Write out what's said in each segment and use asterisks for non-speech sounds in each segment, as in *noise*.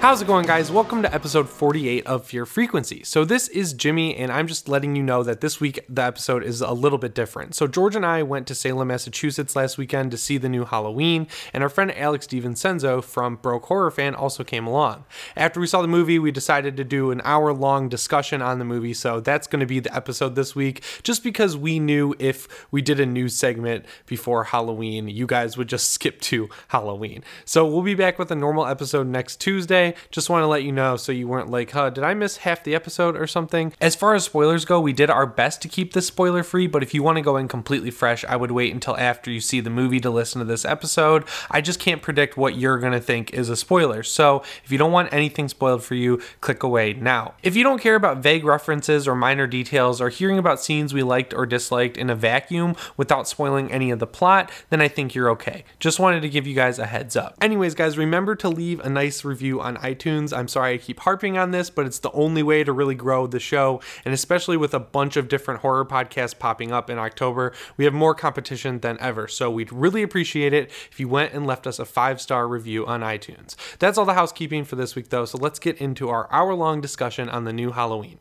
How's it going, guys? Welcome to episode 48 of Fear Frequency. So, this is Jimmy, and I'm just letting you know that this week the episode is a little bit different. So, George and I went to Salem, Massachusetts last weekend to see the new Halloween, and our friend Alex DiVincenzo from Broke Horror Fan also came along. After we saw the movie, we decided to do an hour long discussion on the movie, so that's going to be the episode this week, just because we knew if we did a news segment before Halloween, you guys would just skip to Halloween. So, we'll be back with a normal episode next Tuesday. Just want to let you know so you weren't like, huh, did I miss half the episode or something? As far as spoilers go, we did our best to keep this spoiler free, but if you want to go in completely fresh, I would wait until after you see the movie to listen to this episode. I just can't predict what you're going to think is a spoiler. So if you don't want anything spoiled for you, click away now. If you don't care about vague references or minor details or hearing about scenes we liked or disliked in a vacuum without spoiling any of the plot, then I think you're okay. Just wanted to give you guys a heads up. Anyways, guys, remember to leave a nice review on iTunes. I'm sorry I keep harping on this, but it's the only way to really grow the show. And especially with a bunch of different horror podcasts popping up in October, we have more competition than ever. So we'd really appreciate it if you went and left us a five star review on iTunes. That's all the housekeeping for this week, though. So let's get into our hour long discussion on the new Halloween.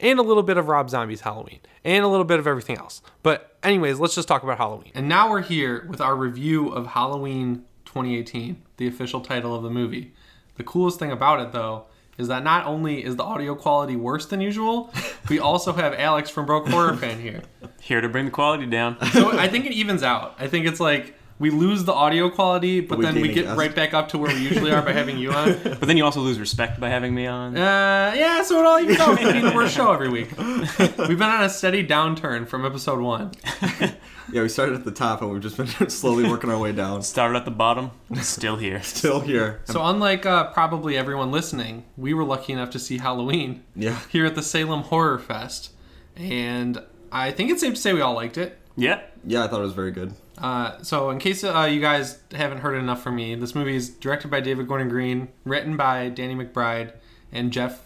And a little bit of Rob Zombie's Halloween, and a little bit of everything else. But, anyways, let's just talk about Halloween. And now we're here with our review of Halloween 2018, the official title of the movie. The coolest thing about it, though, is that not only is the audio quality worse than usual, we also have Alex from Broke Horror Fan here. Here to bring the quality down. So I think it evens out. I think it's like we lose the audio quality, but We then we get us. right back up to where we usually are by having you on. But then you also lose respect by having me on. Uh, yeah, so it all evens out for being the worst show every week. We've been on a steady downturn from episode one. *laughs* Yeah, we started at the top and we've just been *laughs* slowly working our way down. Started at the bottom, still here. *laughs* Still here. So unlike uh, probably everyone listening, we were lucky enough to see Halloween Yeah. here at the Salem Horror Fest, and I think it's safe to say we all liked it. Yeah. Yeah, I thought it was very good. Uh, so, in case uh, you guys haven't heard enough from me, this movie is directed by David Gordon Green, written by Danny McBride and Jeff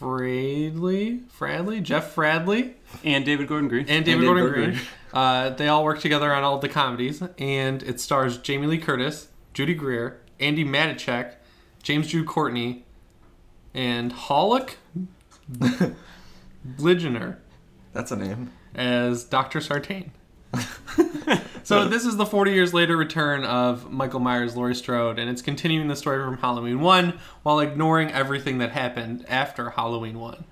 Fradley. Fradley? Jeff Fradley And David Gordon Green. and David David Gordon Gordon Green. Uh, they all work together on all of the comedies, and it stars Jamie Lee Curtis, Judy Greer, Andi Matichak, James Jude Courtney, and Haluk Bilginer That's a name. as Dr. Sartain. *laughs* so this is the 40 years later return of Michael Myers, Laurie Strode, and it's continuing the story from Halloween 1 while ignoring everything that happened after Halloween 1.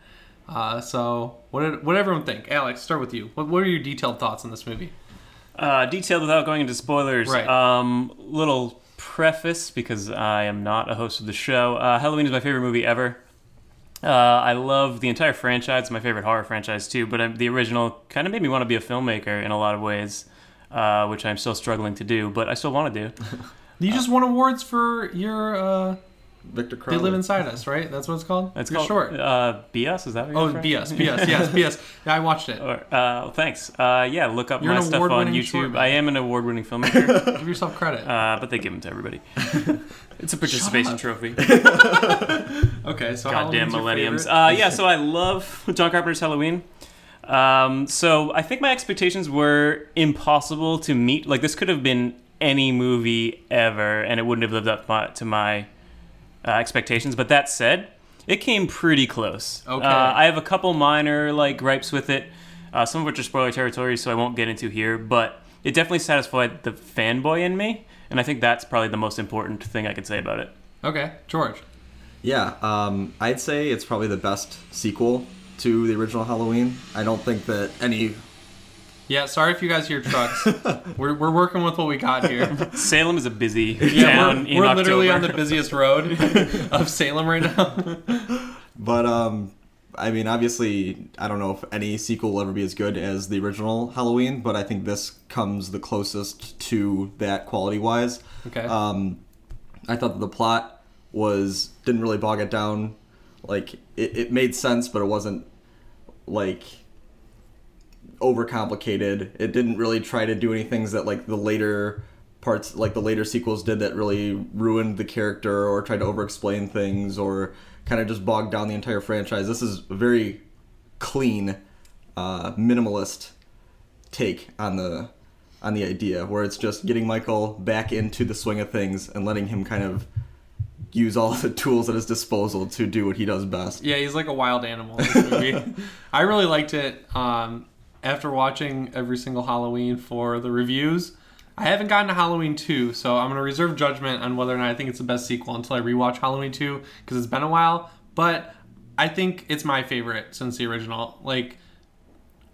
Uh, so what did, what did everyone think? Alex, start with you. What, what are your detailed thoughts on this movie? Uh, detailed without going into spoilers. Right. Um, little preface because I am not a host of the show. Uh, Halloween is my favorite movie ever. Uh, I love the entire franchise. It's my favorite horror franchise too. But um, the original kind of made me want to be a filmmaker in a lot of ways, uh, which I'm still struggling to do. But I still want to do. *laughs* You just won awards for your Victor They Crowley. Live Inside Us, right? That's what it's called? It's You're called short. Uh, BS. Is that what Oh, you're referring BS. BS, yes, *laughs* BS. Yeah, I watched it. Or, uh, thanks. Uh, yeah, look up You're my stuff on award-winning short YouTube. I am an award-winning filmmaker, *laughs* Give yourself credit. uh, but they give them to everybody. *laughs* it's a participation trophy. okay, so Goddamn Halloween's millenniums. Uh, yeah, so I love John Carpenter's Halloween. Um, so I think my expectations were impossible to meet. Like this could have been any movie ever, and it wouldn't have lived up my, to my uh, expectations. But that said, it came pretty close. Okay. Uh, I have a couple minor like gripes with it, uh, some of which are spoiler territory, so I won't get into here. But it definitely satisfied the fanboy in me, and I think that's probably the most important thing I could say about it. Okay, George. Yeah, um, I'd say it's probably the best sequel to the original Halloween. I don't think that any. Yeah, sorry if you guys hear trucks. *laughs* we're, we're working with what we got here. *laughs* Salem is a busy Yeah, town we're, in we're literally on the *laughs* busiest road of Salem right now. But um, I mean, obviously, I don't know if any sequel will ever be as good as the original Halloween, but I think this comes the closest to that quality wise. Okay. Um, I thought that the plot was didn't really bog it down. Like it, it made sense, but it wasn't like overcomplicated. It didn't really try to do any things that like the later parts, like the later sequels did, that really ruined the character or tried to over-explain things or kind of just bogged down the entire franchise. This is a very clean, uh, minimalist take on the on the idea, where it's just getting Michael back into the swing of things and letting him kind of use all *laughs* the tools at his disposal to do what he does best. Yeah, he's like a wild animal in this movie. *laughs* I really liked it. Um, after watching every single Halloween for the reviews, I haven't gotten to Halloween 2, so I'm going to reserve judgment on whether or not I think it's the best sequel until I rewatch Halloween 2 because it's been a while. But I think it's my favorite since the original. Like,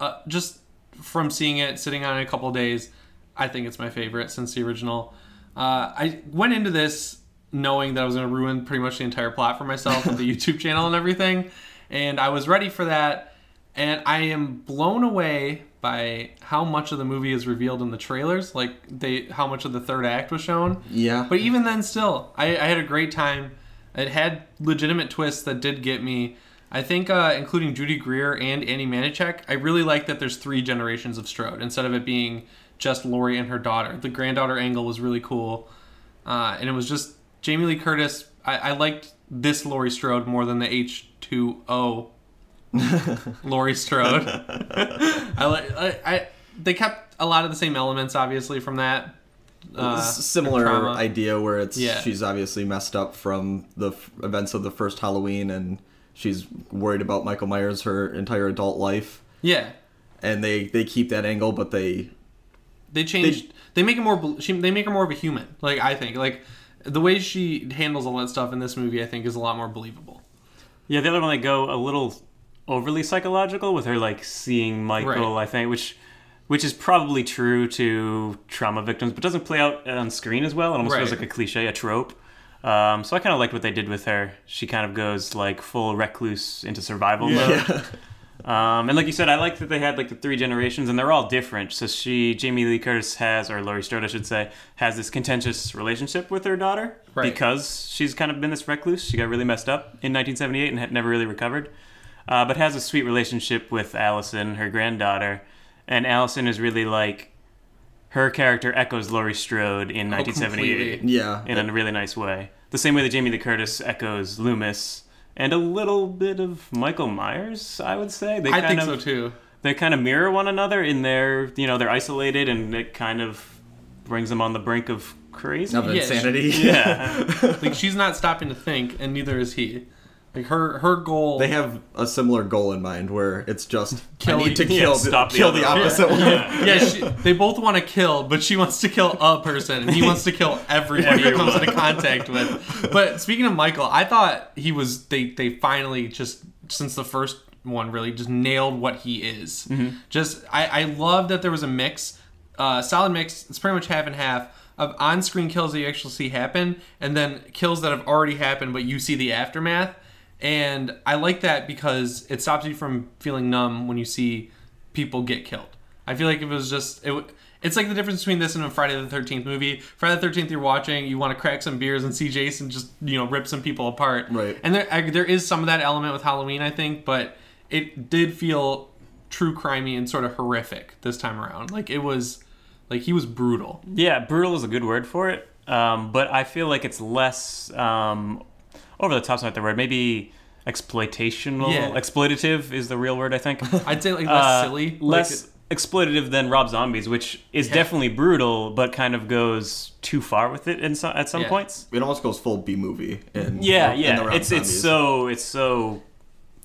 uh, just from seeing it, sitting on it a couple days, I think it's my favorite since the original. Uh, I went into this knowing that I was going to ruin pretty much the entire plot for myself with the *laughs* YouTube channel and everything, and I was ready for that. And I am blown away by how much of the movie is revealed in the trailers, like they how much of the third act was shown. Yeah. But even then, still, I, I had a great time. It had legitimate twists that did get me. I think, uh, including Judy Greer and Annie Manichek, I really like that there's three generations of Strode instead of it being just Laurie and her daughter. The granddaughter angle was really cool, uh, and it was just Jamie Lee Curtis. I, I liked this Laurie Strode more than the H two O *laughs* Laurie Strode. *laughs* I like I, I they kept a lot of the same elements, obviously, from that. Uh, similar idea where it's Yeah. she's obviously messed up from the f- events of the first Halloween and she's worried about Michael Myers her entire adult life Yeah, and they they keep that angle but they they changed. They, make it more. She, they make her more of a human. Like I think, like the way she handles all that stuff in this movie, I think, is a lot more believable. Yeah, the other one they go a little overly psychological with her like seeing Michael, Right. I think, which which is probably true to trauma victims, but doesn't play out on screen as well. It almost feels like a cliche, a trope. Um, so I kind of liked what they did with her. She kind of goes like full recluse into survival mode. *laughs* Um, and like you said, I like that they had like the three generations, and they're all different. So she, Jamie Lee Curtis, has, or Laurie Strode, I should say, has this contentious relationship with her daughter Right. because she's kind of been this recluse. She got really messed up in 1978 and had never really recovered, uh, but has a sweet relationship with Allison, her granddaughter. And Allison is really like her character echoes Laurie Strode in 1978 completely. yeah in a really nice way. The same way that Jamie Lee Curtis echoes Loomis and a little bit of Michael Myers, I would say. They I kind think of, so too. They kind of mirror one another in their, you know, they're isolated and it kind of brings them on the brink of crazy. of Yeah, insanity yeah. *laughs* Like she's not stopping to think, and neither is he. Like her her goal. they have a similar goal in mind where it's just Kill I need to *laughs* the- kill yeah, stop the kill the, other one. opposite one yeah, she, they both want to kill, but she wants to kill a person, and he *laughs* wants to kill everybody he comes into contact with. But speaking of Michael, I thought he was. They they finally just since the first one really just nailed what he is. Just I I love that there was a mix, uh, solid mix. It's pretty much half and half of on-screen kills that you actually see happen, and then kills that have already happened, but you see the aftermath. And I like that because it stops you from feeling numb when you see people get killed. I feel like if it was just it, it's like the difference between this and a Friday the Thirteenth movie. Friday the Thirteenth, you're watching, you want to crack some beers and see Jason just you know rip some people apart. Right. And there I, there is some of that element with Halloween, I think, but it did feel true crimey and sort of horrific this time around. Like it was, like he was brutal. Yeah, brutal is a good word for it. Um, but I feel like it's less um, over the top's not the word. Maybe exploitational. Yeah. Exploitative is the real word, I think. *laughs* I'd say like less Uh, silly, like- less exploitative than Rob Zombies, which is definitely brutal, but kind of goes too far with it in so, at some Yeah. points. it almost goes full B movie in Yeah, in yeah. the Rob It's it's so it's so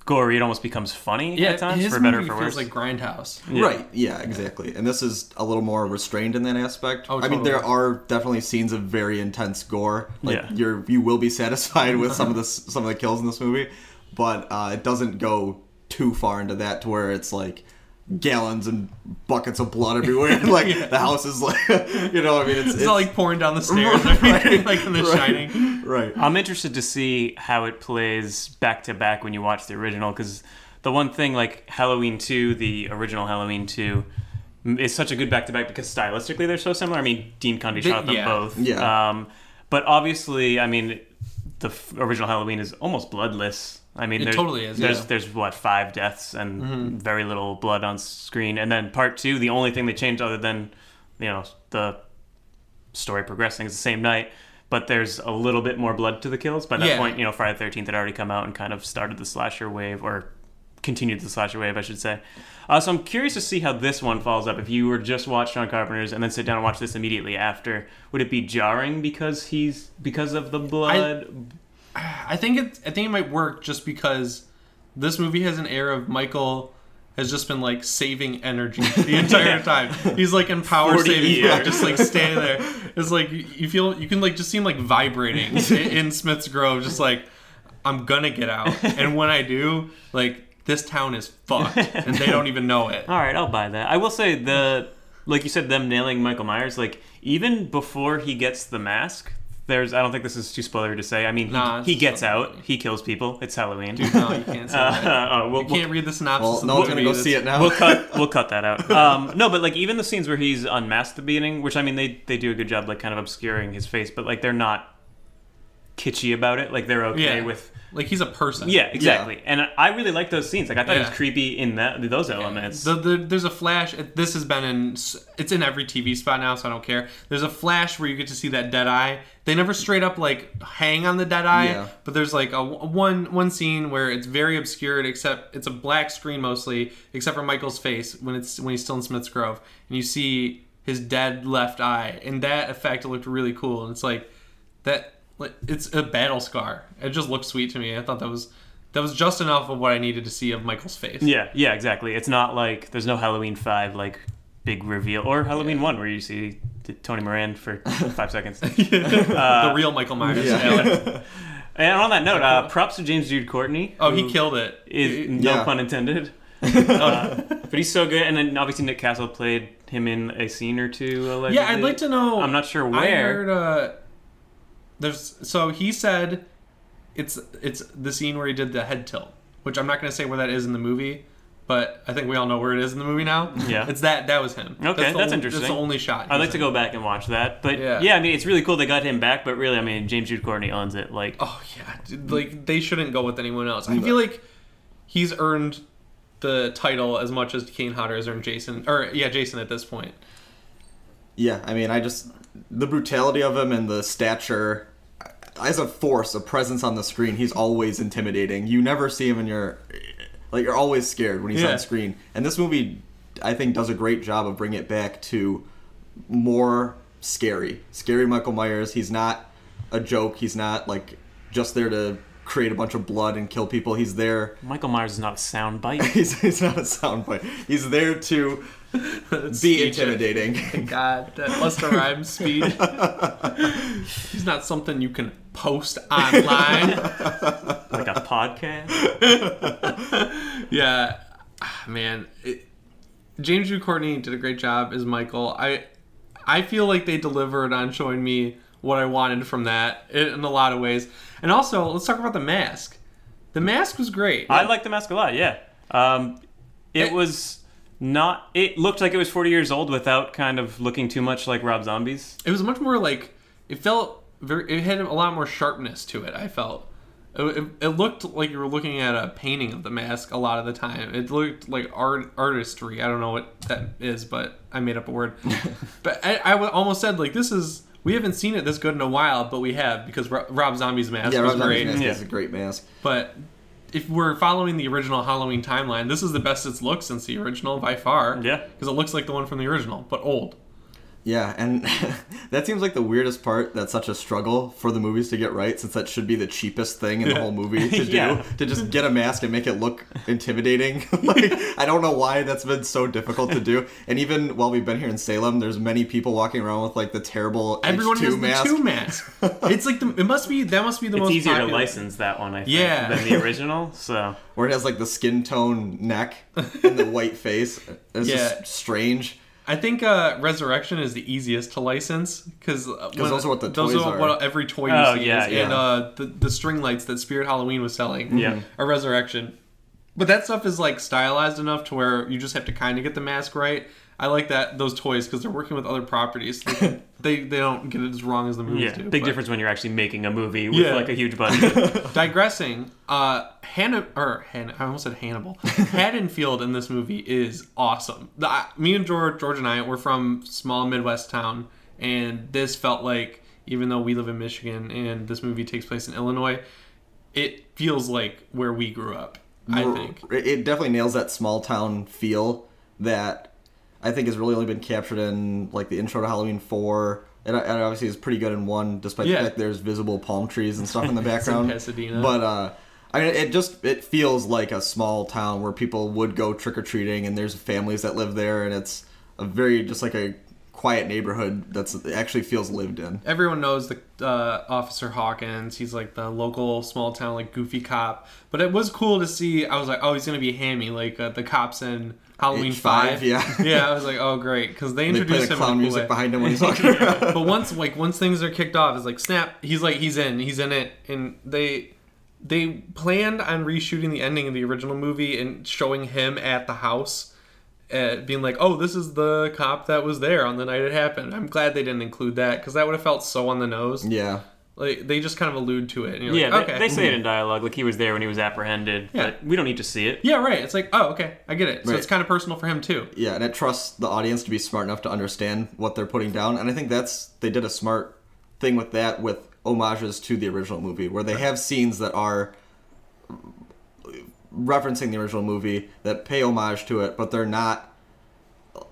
gory. It almost becomes funny yeah, at times, his for better or movie for feels worse. like Grindhouse. Yeah. Right. Yeah. Exactly. And this is a little more restrained in that aspect. Oh, I mean, there are definitely scenes of very intense gore. Like Yeah. you're you will be satisfied with some of *laughs* the some of the kills in this movie, but uh, it doesn't go too far into that to where it's like gallons and buckets of blood everywhere. *laughs* like the house is like, *laughs* you know, I mean, it's, It's, not like pouring down the *laughs* stairs, and everything, like in The Right. Shining. right. I'm interested to see how it plays back to back when you watch the original because the one thing like Halloween 2, the original Halloween 2, m- is such a good back to back because stylistically they're so similar. I mean, Dean Cundey shot them yeah. both. Yeah. Um, but obviously, I mean, the f- original Halloween is almost bloodless. I mean, It there's, totally is, There's yeah. Mm-hmm. there's what five deaths and very little blood on screen, and then part two, the only thing they changed other than you know the story progressing is the same night, but there's a little bit more blood to the kills. By that Yeah. point, you know, Friday the Thirteenth had already come out and kind of started the slasher wave, or continued the slasher wave, I should say. Uh, so I'm curious to see how this one follows up. If you were just watch John Carpenter's and then sit down and watch this immediately after, would it be jarring because he's because of the blood? I think it. I think it might work just because this movie has an air of Michael has just been like saving energy the *laughs* entire time. He's like in power saving mode, just like standing there. It's like you feel you can like just see him like vibrating *laughs* in, in Smith's Grove, just like I'm gonna get out, and when I do, like this town is fucked, and they don't even know it. *laughs* All right, I'll buy that. I will say the like you said, them nailing Michael Myers. Like even before he gets the mask, there's. I don't think this is too spoilery to say. I mean, he- Nah, he, it's gets so- out. He kills people. It's Halloween. No, you can't say *laughs* Uh, that. uh, we'll, You we'll- can't read the synopsis. Well, of no the one's gonna movie. go see it now. we'll cut *laughs* we'll cut that out. Um, no, but like even the scenes where he's unmasked at the beginning, which I mean they they do a good job like kind of obscuring his face, but like they're not kitschy about it. Like they're okay Yeah. with Like he's a person. yeah, exactly. And I really like those scenes. Like I thought it was creepy in that those elements. The, the, there's a flash. This has been in. It's in every TV spot now, so I don't care. There's a flash where you get to see that dead eye. They never straight up like hang on the dead eye, Yeah. but there's like a one one scene where it's very obscured, except it's a black screen mostly, except for Michael's face when it's when he's still in Smith's Grove, and you see his dead left eye, and that effect looked really cool. And it's like that. Like, it's a battle scar. It just looked sweet to me. I thought that was that was just enough of what I needed to see of Michael's face. Yeah, yeah, exactly. It's not like there's no Halloween five like big reveal or Halloween one where you see Tony Moran for five seconds. *laughs* the real Michael Myers. Yeah. *laughs* And on that note, uh, props to James Jude Courtney. Oh, he killed it. Is no Yeah. pun intended. *laughs* Uh, but he's so good, and then obviously Nick Castle played him in a scene or two. Allegedly. yeah, I'd like to know. I'm not sure I where. Heard. There's so he said it's it's the scene where he did the head tilt, which I'm not going to say where that is in the movie, but I think we all know where it is in the movie now. Yeah. it's that that was him. Okay, the that's on- interesting. That's the only shot. I'd like he's to in. go back and watch that. But Yeah. yeah. I mean, it's really cool they got him back. But really, I mean, James Jude Courtney owns it. Like, Oh yeah, dude, like they shouldn't go with anyone else. I feel like he's earned the title as much as Kane Hodder has earned Jason, or yeah, Jason at this point. Yeah, I mean, I just the brutality of him and the stature as a force, a presence on the screen. He's always intimidating. You never see him, and you're like you're always scared when he's Yeah. on screen. And this movie, I think, does a great job of bringing it back to more scary, scary Michael Myers. He's not a joke. He's not like just there to create a bunch of blood and kill people. He's there. Michael Myers is not a sound bite. *laughs* He's, he's not a soundbite. He's there to be intimidating. *laughs* God, that Busta Rhymes speech. *laughs* He's not something you can post online. *laughs* like a podcast. yeah, Ah, man. It, James Jude Courtney did a great job as Michael. I I feel like they delivered on showing me what I wanted from that in, in a lot of ways. And also, let's talk about the mask. The mask was great. I like the mask a lot. Yeah. Um, it It- was not. It looked like it was 40 years old without kind of looking too much like Rob Zombie's. it was much more like it felt very. It had a lot more sharpness to it. I felt. It, it, it looked like you were looking at a painting of the mask a lot of the time. It looked like art artistry. I don't know what that is, but I made up a word. *laughs* but I almost said like this is we haven't seen it this good in a while, but we have because Rob Zombie's mask Yeah, was Rob Zombie's great. mask Yeah. is a great mask. But if we're following the original Halloween timeline, this is the best it's looked since the original by far. Yeah. because it looks like the one from the original, but old. Yeah, and *laughs* that seems like the weirdest part. That's such a struggle for the movies to get right, since that should be the cheapest thing in the whole movie to *laughs* Yeah. do. To just get a mask and make it look intimidating. *laughs* like I don't know why that's been so difficult to do. And even while we've been here in Salem, there's many people walking around with like the terrible Everyone H2 has mask. the two mask. it's like the it must be that must be the It's most easier popular. to license that one, I think, Yeah. than the original. So where it has like the skin tone neck and the white face. It's Yeah. just strange. I think uh, Resurrection is the easiest to license because those are what the those toys are, are. what every toy you Oh, see yeah, is, yeah. and uh, the the string lights that Spirit Halloween was selling. Yeah. are Resurrection. But that stuff is like stylized enough to where you just have to kind of get the mask right. I like that those toys because they're working with other properties. They, can- *laughs* they they don't get it as wrong as the movies yeah, do. big but- difference when you're actually making a movie with Yeah. like a huge budget. *laughs* digressing, uh, Hannah or Han, I almost said Hannibal. *laughs* Haddonfield in this movie is awesome. The, I- me and George, George and I, we're from small Midwest town, and this felt like even though we live in Michigan and this movie takes place in Illinois, it feels like where we grew up. I think. It it definitely nails that small town feel that I think has really only been captured in like the intro to Halloween 4 and, it obviously is pretty good in one, despite Yeah. the fact there's visible palm trees and stuff in the *laughs* background. Pasadena. But uh, I mean, it just it feels like a small town where people would go trick or treating, and there's families that live there, and it's a very just like a quiet neighborhood that's actually feels lived in. everyone knows the uh, Officer Hawkins. He's like the local small town like goofy cop. But it was cool to see. I was like, oh, he's gonna be hammy like uh, the cops in Halloween H5, Five. yeah. *laughs* yeah. I was like, oh, great, because they They introduced the him clown music way. behind him when he's *laughs* walking around. *laughs* but once like once things are kicked off, it's like snap. He's like he's in. He's in it, and they they planned on reshooting the ending of the original movie and showing him at the house. Uh, being like, oh, this is the cop that was there on the night it happened. I'm glad they didn't include that because that would have felt so on the nose. Yeah. Like they just kind of allude to it. And you're Yeah, like, they, okay. they say it in dialogue, like he was there when he was apprehended, Yeah. but we don't need to see it. yeah, right. It's like, oh, okay, I get it. So Right. it's kind of personal for him too. Yeah, and it trusts the audience to be smart enough to understand what they're putting down. And I think that's they did a smart thing with that with homages to the original movie, where they have scenes that are referencing the original movie that pay homage to it, but they're not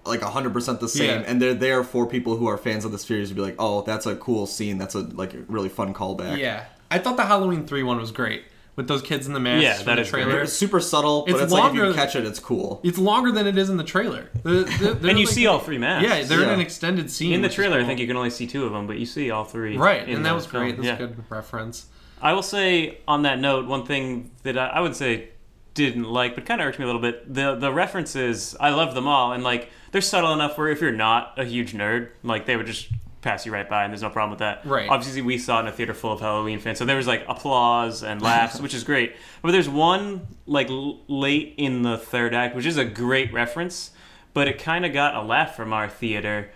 like 100% the same Yeah. and they're there for people who are fans of the series to be like oh that's a cool scene that's a like a really fun callback Yeah, I thought the Halloween three one was great with those kids in the mask Yeah, from that the is great. trailer. it's super subtle but It's it's, like if you catch it it's cool It's longer than it is in the trailer. They're- they're- they're *laughs* And you like- see all three masks. Yeah, they're in an extended scene in the which is trailer. I think you can only see two of them, but you see all three. right, and that was film. great. That's Yeah. a good reference. I will say on that note, one thing that I, I would say didn't like, but kind of irked me a little bit. The the references, I love them all, and like they're subtle enough where if you're not a huge nerd, like they would just pass you right by, and there's no problem with that. Right. Obviously, we saw it in a theater full of Halloween fans, so there was like applause and laughs, which is great. But there's one like l- late in the third act, which is a great reference, but it kind of got a laugh from our theater.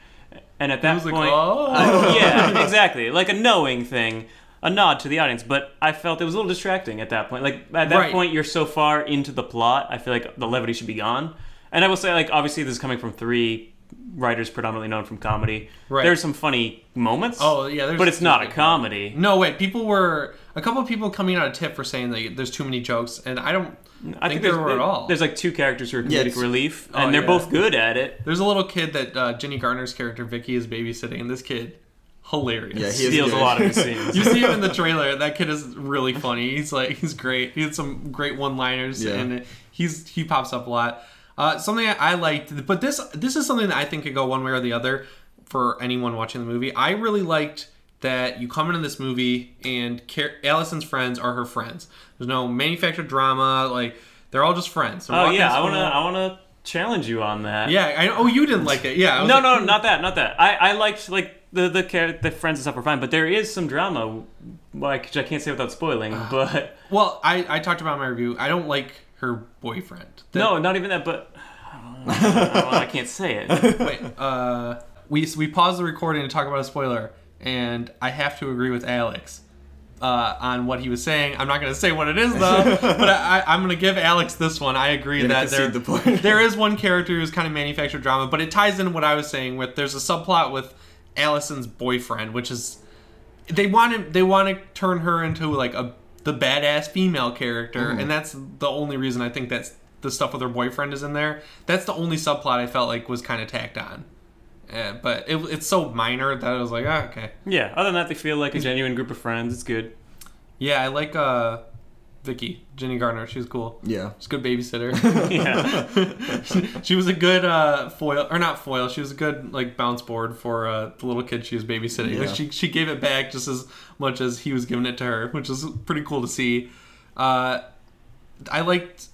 And at that was like, point, uh, "Oh." I- yeah, exactly, like a knowing thing, a nod to the audience. But I felt it was a little distracting at that point. Like at that Right. point, you're so far into the plot. I feel like the levity should be gone. And I will say, like, obviously, this is coming from three writers predominantly known from comedy. Right. There's some funny moments. Oh yeah, there's, but it's not a there's- comedy. No, wait. People were a couple of people coming out of tip for saying that there's too many jokes, and I don't I think, there's, there were at all. There's like two characters who are comedic it's- relief, Oh, and they're yeah. both good at it. There's a little kid that uh, Jenny Garner's character Vicky is babysitting, and this kid, hilarious. Yeah, he is Steals a lot of his *laughs* scenes. you see him in the trailer. That kid is really funny. He's like he's great. He had some great one-liners, Yeah. and he's he pops up a lot. Uh, something I liked, but this this is something that I think could go one way or the other for anyone watching the movie. I really liked that you come into this movie and Car- Allison's friends are her friends. There's no manufactured drama. Like they're all just friends. They're Oh yeah, I wanna. I wanna challenge you on that. Yeah, I, oh, you didn't like it. Yeah. I was No, like, no, not that, not that. I, I liked like the the char- the friends and stuff are fine, but there is some drama, like which I can't say without spoiling. *sighs* But Well, I, I talked about my review. I don't like her boyfriend. The- no, not even that. But I, *laughs* I can't say it. Wait, uh, we we paused the recording to talk about a spoiler, and I have to agree with Alex uh, on what he was saying. I'm not going to say what it is though, *laughs* but I, I, I'm going to give Alex this one. I agree that there, the point. there is one character who's kind of manufactured drama, but it ties in what I was saying. With there's a subplot with Allison's boyfriend, which is they want to they want to turn her into like a the badass female character, Mm-hmm. and that's the only reason I think that's the stuff with her boyfriend is in there. That's the only subplot I felt like was kind of tacked on. Uh, but it, it's so minor that I was like, ah, okay. Yeah. Other than that, they feel like a genuine group of friends. It's good. Yeah, I like uh, Vicky Jenny Garner. She was cool. yeah She's a good babysitter. *laughs* Yeah. she was a good uh, foil, or not foil. She was a good like bounce board for uh, the little kid she was babysitting. Like, she she gave it back just as much as he was giving it to her, which is pretty cool to see. Uh, I liked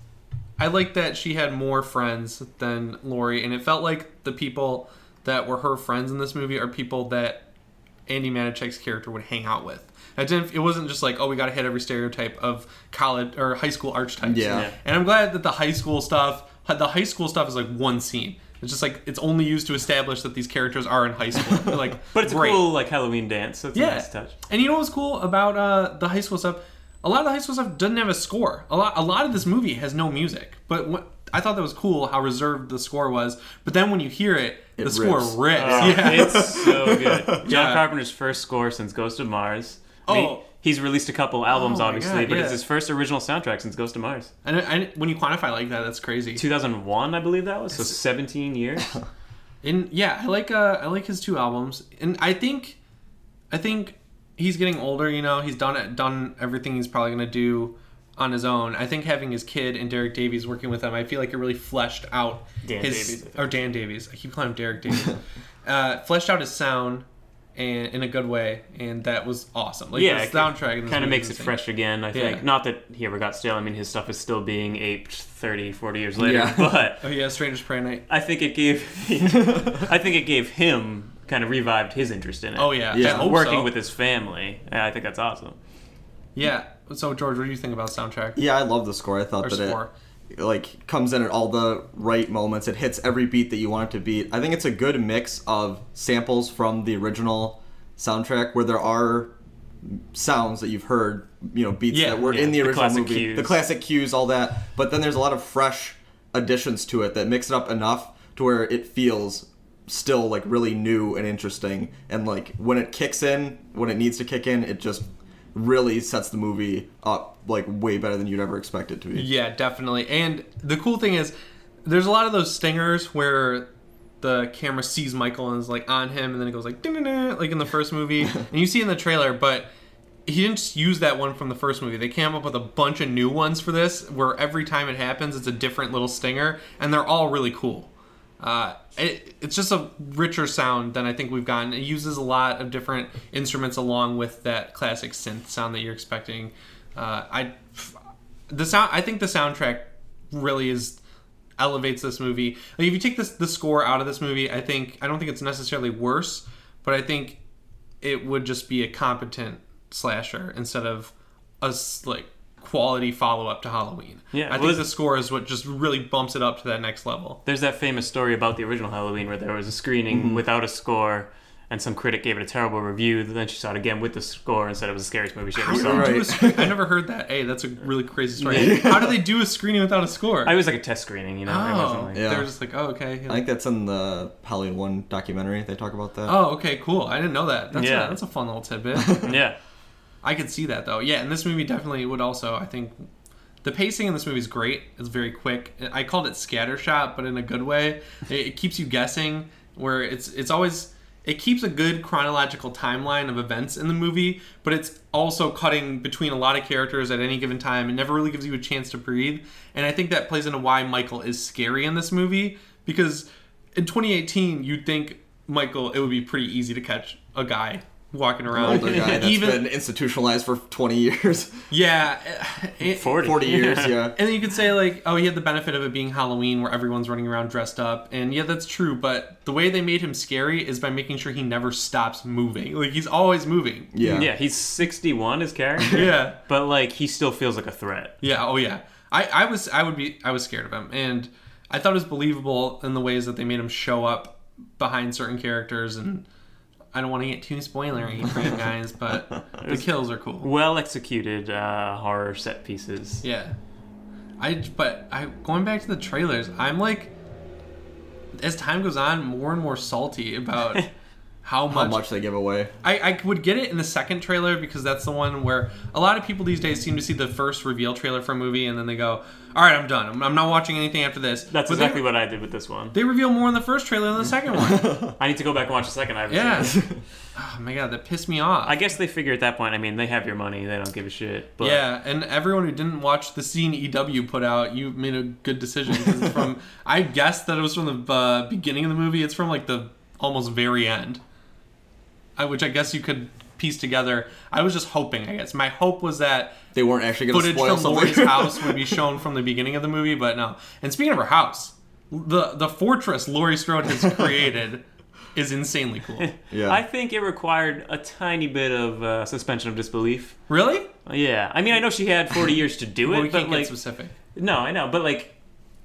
I liked that she had more friends than Laurie, and it felt like the people that were her friends in this movie are people that Andy Manichek's character would hang out with. It didn't. It wasn't just like, oh, we got to hit every stereotype of college or high school archetypes. Yeah. Yeah. And I'm glad that the high school stuff, the high school stuff is like one scene. It's just like it's only used to establish that these characters are in high school. They're *laughs* like, But it's great. a cool like Halloween dance. So it's Yeah. a nice touch. And you know what's cool about uh, the high school stuff? A lot of the high school stuff doesn't have a score. A lot, a lot of this movie has no music. But what, I thought that was cool how reserved the score was. But then when you hear it, the It score rips. rips. Oh, *laughs* yeah. It's so good. *laughs* John Yeah. Carpenter's first score since Ghost of Mars. I mean, Oh. he's released a couple albums, Oh obviously, God, but yeah. it's his first original soundtrack since Ghost of Mars. and, and when you quantify like that, that's crazy. 2001, I believe that was. So 17 years. *laughs* And yeah, I like uh I like his two albums. And I think I think he's getting older, you know, he's done done everything he's probably gonna do on his own. I think having his kid and Derek Davies working with him, I feel like it really fleshed out Dan his Davies, or Dan Davies. I keep calling him Derek Davies. *laughs* uh, fleshed out his sound and in a good way, and that was awesome. Like yeah, the soundtrack in this kind of makes it insane. fresh again. I think Yeah. not that he ever got stale. I mean, his stuff is still being aped 30, 40 years later. Yeah. But *laughs* Oh yeah, Strangers Prey Night. I think it gave, *laughs* I think it gave him kind of revived his interest in it. Oh yeah, Yeah. I working so. with his family. Yeah, I think that's awesome. Yeah. So George, what do you think about soundtrack Yeah, I love the score. I thought or that score? it like comes in at all the right moments. It hits every beat that you want it to beat. I think it's a good mix of samples from the original soundtrack where there are sounds that you've heard, you know, beats Yeah, that were yeah, in the the original classic movie, cues. the classic cues, all that. But then there's a lot of fresh additions to it that mix it up enough to where it feels still like really new and interesting. And like when it kicks in, when it needs to kick in, it just really sets the movie up like way better than you'd ever expect it to be. Yeah, definitely. And the cool thing is, there's a lot of those stingers where the camera sees Michael and is like on him, and then it goes like like in the first movie, *laughs* and you see in the trailer, but. He didn't just use that one from the first movie. They came up with a bunch of new ones for this, where every time it happens, it's a different little stinger, and they're all really cool. Uh, it, it's just a richer sound than I think we've gotten. It uses a lot of different instruments along with that classic synth sound that you're expecting. Uh, I the sound I think the soundtrack really is elevates this movie. Like if you take this the score out of this movie, I think I don't think it's necessarily worse, but I think it would just be a competent slasher instead of a like quality follow up to Halloween. Yeah, I well, think this- the score is what just really bumps it up to that next level. There's that famous story about the original Halloween where there was a screening Mm-hmm. without a score, and some critic gave it a terrible review. Then she saw it again with the score and said it was the scariest movie she ever saw. Right. Do a screen- I never heard that. Hey, that's a really crazy story. How do they do a screening without a score? I was like a test screening, you know. It wasn't oh, like, Yeah. they're just like, oh, okay. I think that's in the Halloween One documentary. They talk about that. Oh, okay, cool. I didn't know that. That's Yeah. a, that's a fun little tidbit. *laughs* yeah. I could see that though. Yeah, and this movie definitely would also. I think the pacing in this movie is great. It's very quick. I called it scattershot, but in a good way. It, keeps you guessing. Where it's it's always it keeps a good chronological timeline of events in the movie, but it's also cutting between a lot of characters at any given time. It never really gives you a chance to breathe, and I think that plays into why Michael is scary in this movie because in 2018 you'd think Michael it would be pretty easy to catch a guy walking around Older guy that's even been institutionalized for 20 years, yeah, it, 40. 40 years, yeah. And then you could say like, oh, he had the benefit of it being Halloween, where everyone's running around dressed up, and yeah, that's true. But the way they made him scary is by making sure he never stops moving. Like he's always moving. Yeah. Yeah, he's 61, his character. Yeah. But, like, he still feels like a threat. Yeah. Oh yeah. I I was I would be I was scared of him, and I thought it was believable in the ways that they made him show up behind certain characters, and I don't want to get too spoilery for you guys, but *laughs* the kills are cool. Well executed uh, horror set pieces. Yeah. I but I going back to the trailers, I'm like as time goes on, more and more salty about *laughs* how How much, much they give away. I, I would get it in the second trailer because that's the one where a lot of people these days seem to see the first reveal trailer for a movie and then they go, "All right, I'm done. I'm, I'm not watching anything after this." That's But exactly they, what I did with this one. they reveal more in the first trailer than the second one. *laughs* I need to go back and watch the second. I yeah. *laughs* oh my god, that pissed me off. I guess they figure at that point. I mean, they have your money. They don't give a shit. But Yeah, and everyone who didn't watch the scene EW put out, you made a good decision. it's from, *laughs* I guessed that it was from the uh, beginning of the movie. It's from like the almost very end, which I guess you could piece together. I was just hoping. I guess my hope was that They weren't actually going to footage spoil from something. Laurie's *laughs* house would be shown from the beginning of the movie, but no. And speaking of her house, the the fortress Laurie Strode has created *laughs* is insanely cool. *laughs* yeah. I think it required a tiny bit of uh, suspension of disbelief. Really? Yeah, I mean, I know she had 40 years to do it, Well, we but can't like, get specific. no, I know, but like,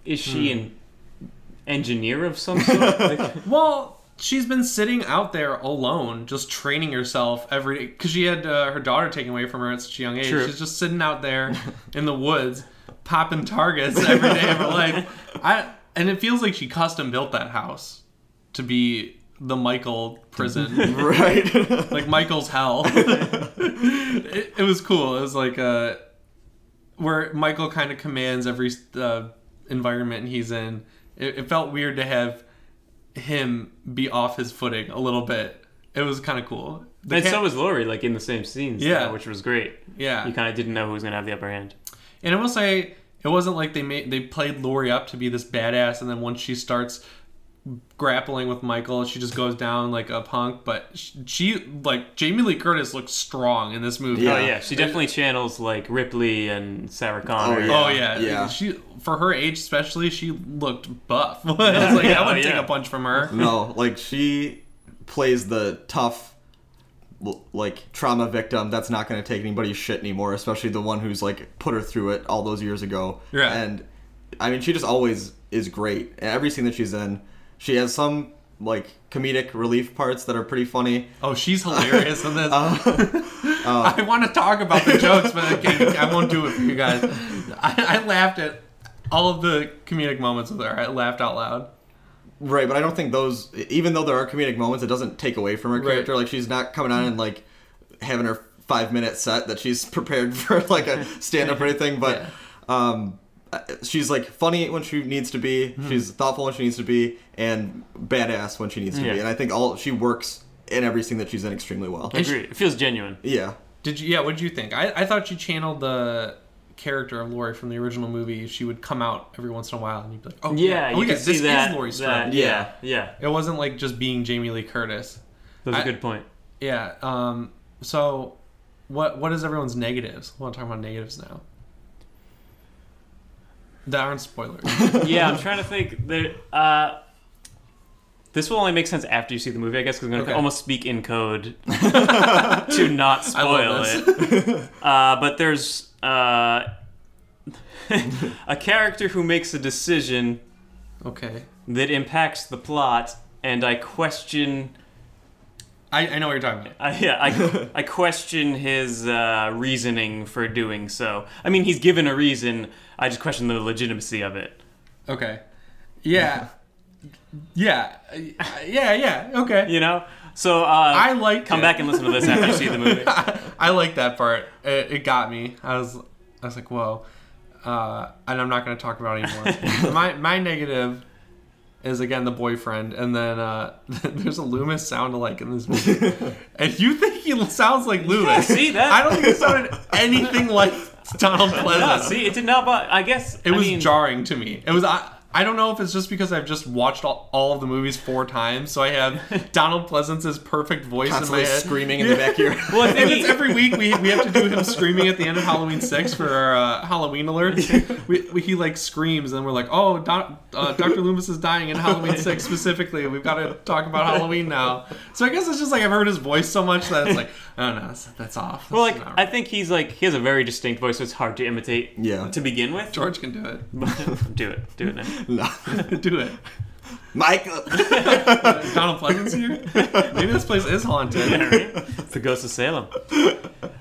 is she Hmm. an engineer of some sort? like, Well, she's been sitting out there alone, just training herself every day because she had uh, her daughter taken away from her at such a young age. True. She's just sitting out there *laughs* in the woods, popping targets every day of her life. I and it feels like she custom built that house to be the Michael prison, *laughs* right. *laughs* like Michael's hell. it, it was cool. It was like uh, where Michael kind of commands every uh, environment he's in. It, it felt weird to have him be off his footing a little bit. It was kind of cool. The and ca- so was Laurie, like in the same scenes. Yeah. though, which was great. yeah, You kind of didn't know who was gonna have the upper hand. And I will say, it wasn't like they made they played Laurie up to be this badass, and then once she starts grappling with Michael, she just goes down like a punk. But she, she like Jamie Lee Curtis looks strong in this movie. Yeah. Oh yeah, she definitely channels like Ripley and Sarah oh, Connor. yeah. Oh yeah, Yeah. She for her age, especially, she looked buff. *laughs* *laughs* I was like, I wouldn't Oh, take a punch from her. No, like she plays the tough, like trauma victim that's not going to take anybody's shit anymore, especially the one who's like put her through it all those years ago. Yeah. And I mean, she just always is great. Every scene that she's in, she has some like comedic relief parts that are pretty funny. Oh, she's hilarious in this. *laughs* *laughs* Uh, I want to talk about the jokes, but I, *laughs* can't, I won't do it for you guys. I, I laughed at all of the comedic moments with her. I laughed out loud. Right, but I don't think those, even though there are comedic moments, it doesn't take away from her Right. character. Like she's not coming on and like having her five minute set that she's prepared for like a stand up or anything. But um, uh, she's like funny when she needs to be. Hmm. She's thoughtful when she needs to be, and badass when she needs to Yeah. be. And I think all she works in every scene that she's in extremely well. I agree. It feels genuine. Yeah. Did you? Yeah. What did you think? I, I thought she channeled the character of Laurie from the original movie. She would come out every once in a while, and you'd be like, "Oh Yeah, yeah, oh you yeah, can see this that. is Laurie that Strode." yeah, yeah. It wasn't like just being Jamie Lee Curtis. That's a I- good point. Yeah. Um. So, what what is everyone's negatives? I want to talk about negatives now. That aren't spoilers. *laughs* yeah, I'm *laughs* trying to think. There, uh, this will only make sense after you see the movie, I guess, because I'm going to Okay. almost speak in code *laughs* to not love spoil it. Uh, but there's uh, a character who makes a decision okay. that impacts the plot, and I question. I, I know what you're talking about. I, yeah, I, I question his uh, reasoning for doing so. I mean, he's given a reason. I just question the legitimacy of it. Okay. Yeah. Yeah. Yeah. Yeah. Okay. You know. So uh, I like come it. back and listen to this after you see the movie. *laughs* I like that part. It, it got me. I was I was like, whoa. Uh, and I'm not going to talk about it anymore. *laughs* my my negative is again the boyfriend, and then uh, *laughs* there's a Loomis sound alike in this movie, and you think he sounds like Loomis? see that? I don't think he sounded anything like Donald Pleasance. No, see, it did not. But I guess It I was mean, jarring to me. It was I. I don't know if it's just because I've just watched all, all of the movies four times, so I have *laughs* Donald Pleasance's perfect voice Constantly in my head. screaming in the back of your *laughs* Well, I And it's every week we, we have to do him screaming at the end of Halloween six for our uh, Halloween alert. We, we, he like screams and we're like, oh, Don, uh, Dr. Loomis is dying in Halloween six *laughs* specifically. We've got to talk about Halloween now. So I guess it's just like I've heard his voice so much that it's like, oh no, that's, that's off. well, like not I think he's like he has a very distinct voice, so it's hard to imitate. Yeah. To begin with, George can do it. do it, do it now. No. *laughs* do it. Michael. *laughs* Donald Pleasance here. Maybe this place is haunted. It's the ghost of Salem.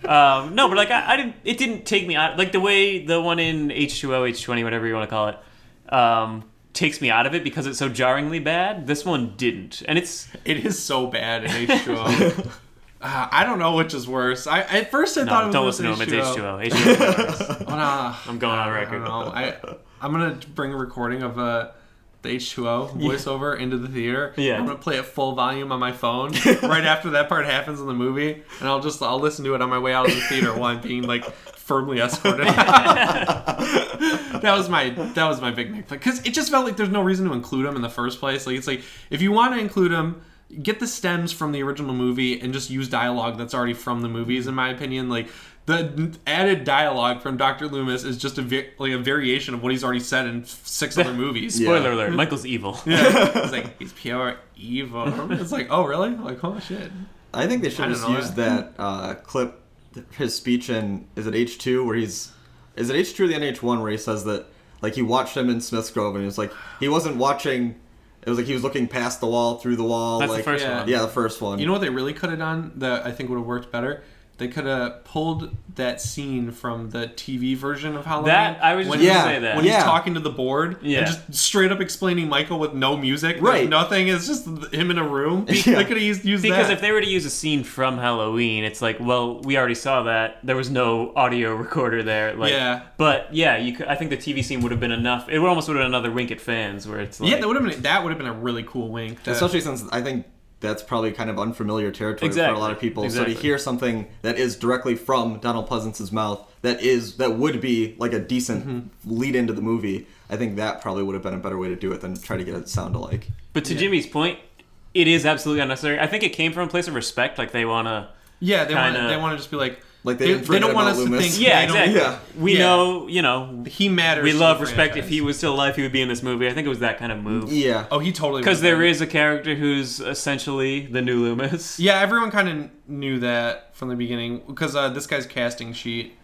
Um, no, but like I, I didn't. It didn't take me out. Like the way the one in H two O, H twenty, whatever you want to call it, um, takes me out of it because it's so jarringly bad. This one didn't, and it's It is so bad in H2O. *laughs* Uh, I don't know which is worse. I at first I thought it was Don't listen to him. It's H two H2O. O. H two O. Oh, nah. I'm going on I record. don't know. I I'm gonna bring a recording of uh, the H2O voiceover into the theater. Yeah. I'm gonna play it full volume on my phone *laughs* right after that part happens in the movie, and I'll just I'll listen to it on my way out of the theater while I'm being like firmly escorted. *laughs* *laughs* that was my that was my big nitpick because it just felt like there's no reason to include him in the first place. Like it's like if you want to include him. Get the stems from the original movie and just use dialogue that's already from the movies. In my opinion, like the added dialogue from Dr. Loomis is just a va- like a variation of what he's already said in six other *laughs* movies. Yeah. Spoiler alert: *laughs* Michael's evil. It's *laughs* like he's pure evil. It's like, oh really? Like, oh shit. I think they should didn't just know use that. that uh, clip, his speech in is it H two where he's is it H two or the NH one where he says that like he watched him in Smith's Grove and he was like he wasn't watching. It was like he was looking past the wall, through the wall. That's like, the first yeah. one. Yeah, the first one. You know what they really could have done that I think would have worked better? They could have pulled that scene from the TV version of Halloween. That- I was just when gonna Yeah, say that. when Yeah. he's talking to the board Yeah. and just straight up explaining Michael with no music, Right. nothing. It's just him in a room. *laughs* Yeah. They could have used, used Because that. if they were to use a scene from Halloween, it's like, well, we already saw that. There was no audio *laughs* recorder there. Like, Yeah. But yeah, you could, I think the TV scene would have been enough. It would almost would have been another wink at fans, where it's like, yeah, that would have been that would have been a really cool wink. to- Especially since I think that's probably kind of unfamiliar territory for a lot of people. So to hear something that is directly from Donald Pleasance's mouth, that is that would be like a decent Mm-hmm. lead into the movie. I think that probably would have been a better way to do it than try to get it sound alike. But to Jimmy's point, it is absolutely unnecessary. I think it came from a place of respect. Like they want to. yeah, they want kinda- they want to just be like Like they they, they don't want about us to Loomis. think Yeah, exactly. Yeah. We Yeah. know, you know, he matters. we love the respect. If he was still alive, he would be in this movie. I think it was that kind of move. Yeah. oh, he totally Because would've there been. is a character who's essentially the new Loomis. *laughs* Yeah, everyone kind of knew that from the beginning because uh, this guy's casting sheet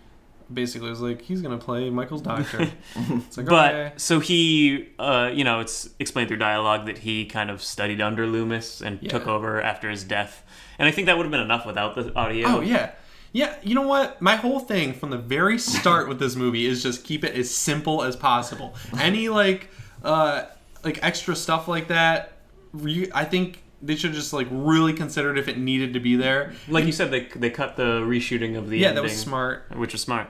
basically was like he's gonna play Michael's doctor. *laughs* it's like But okay. so he, uh, you know, it's explained through dialogue that he kind of studied under Loomis and Yeah. took over after his death. And I think that would have been enough without the audio. Oh yeah. Yeah, you know what? My whole thing from the very start with this movie is just keep it as simple as possible. Any like uh like extra stuff like that, re- I think they should just like really considered if it needed to be there. Like you said, they, they cut the reshooting of the Yeah, ending, that was smart. which was smart.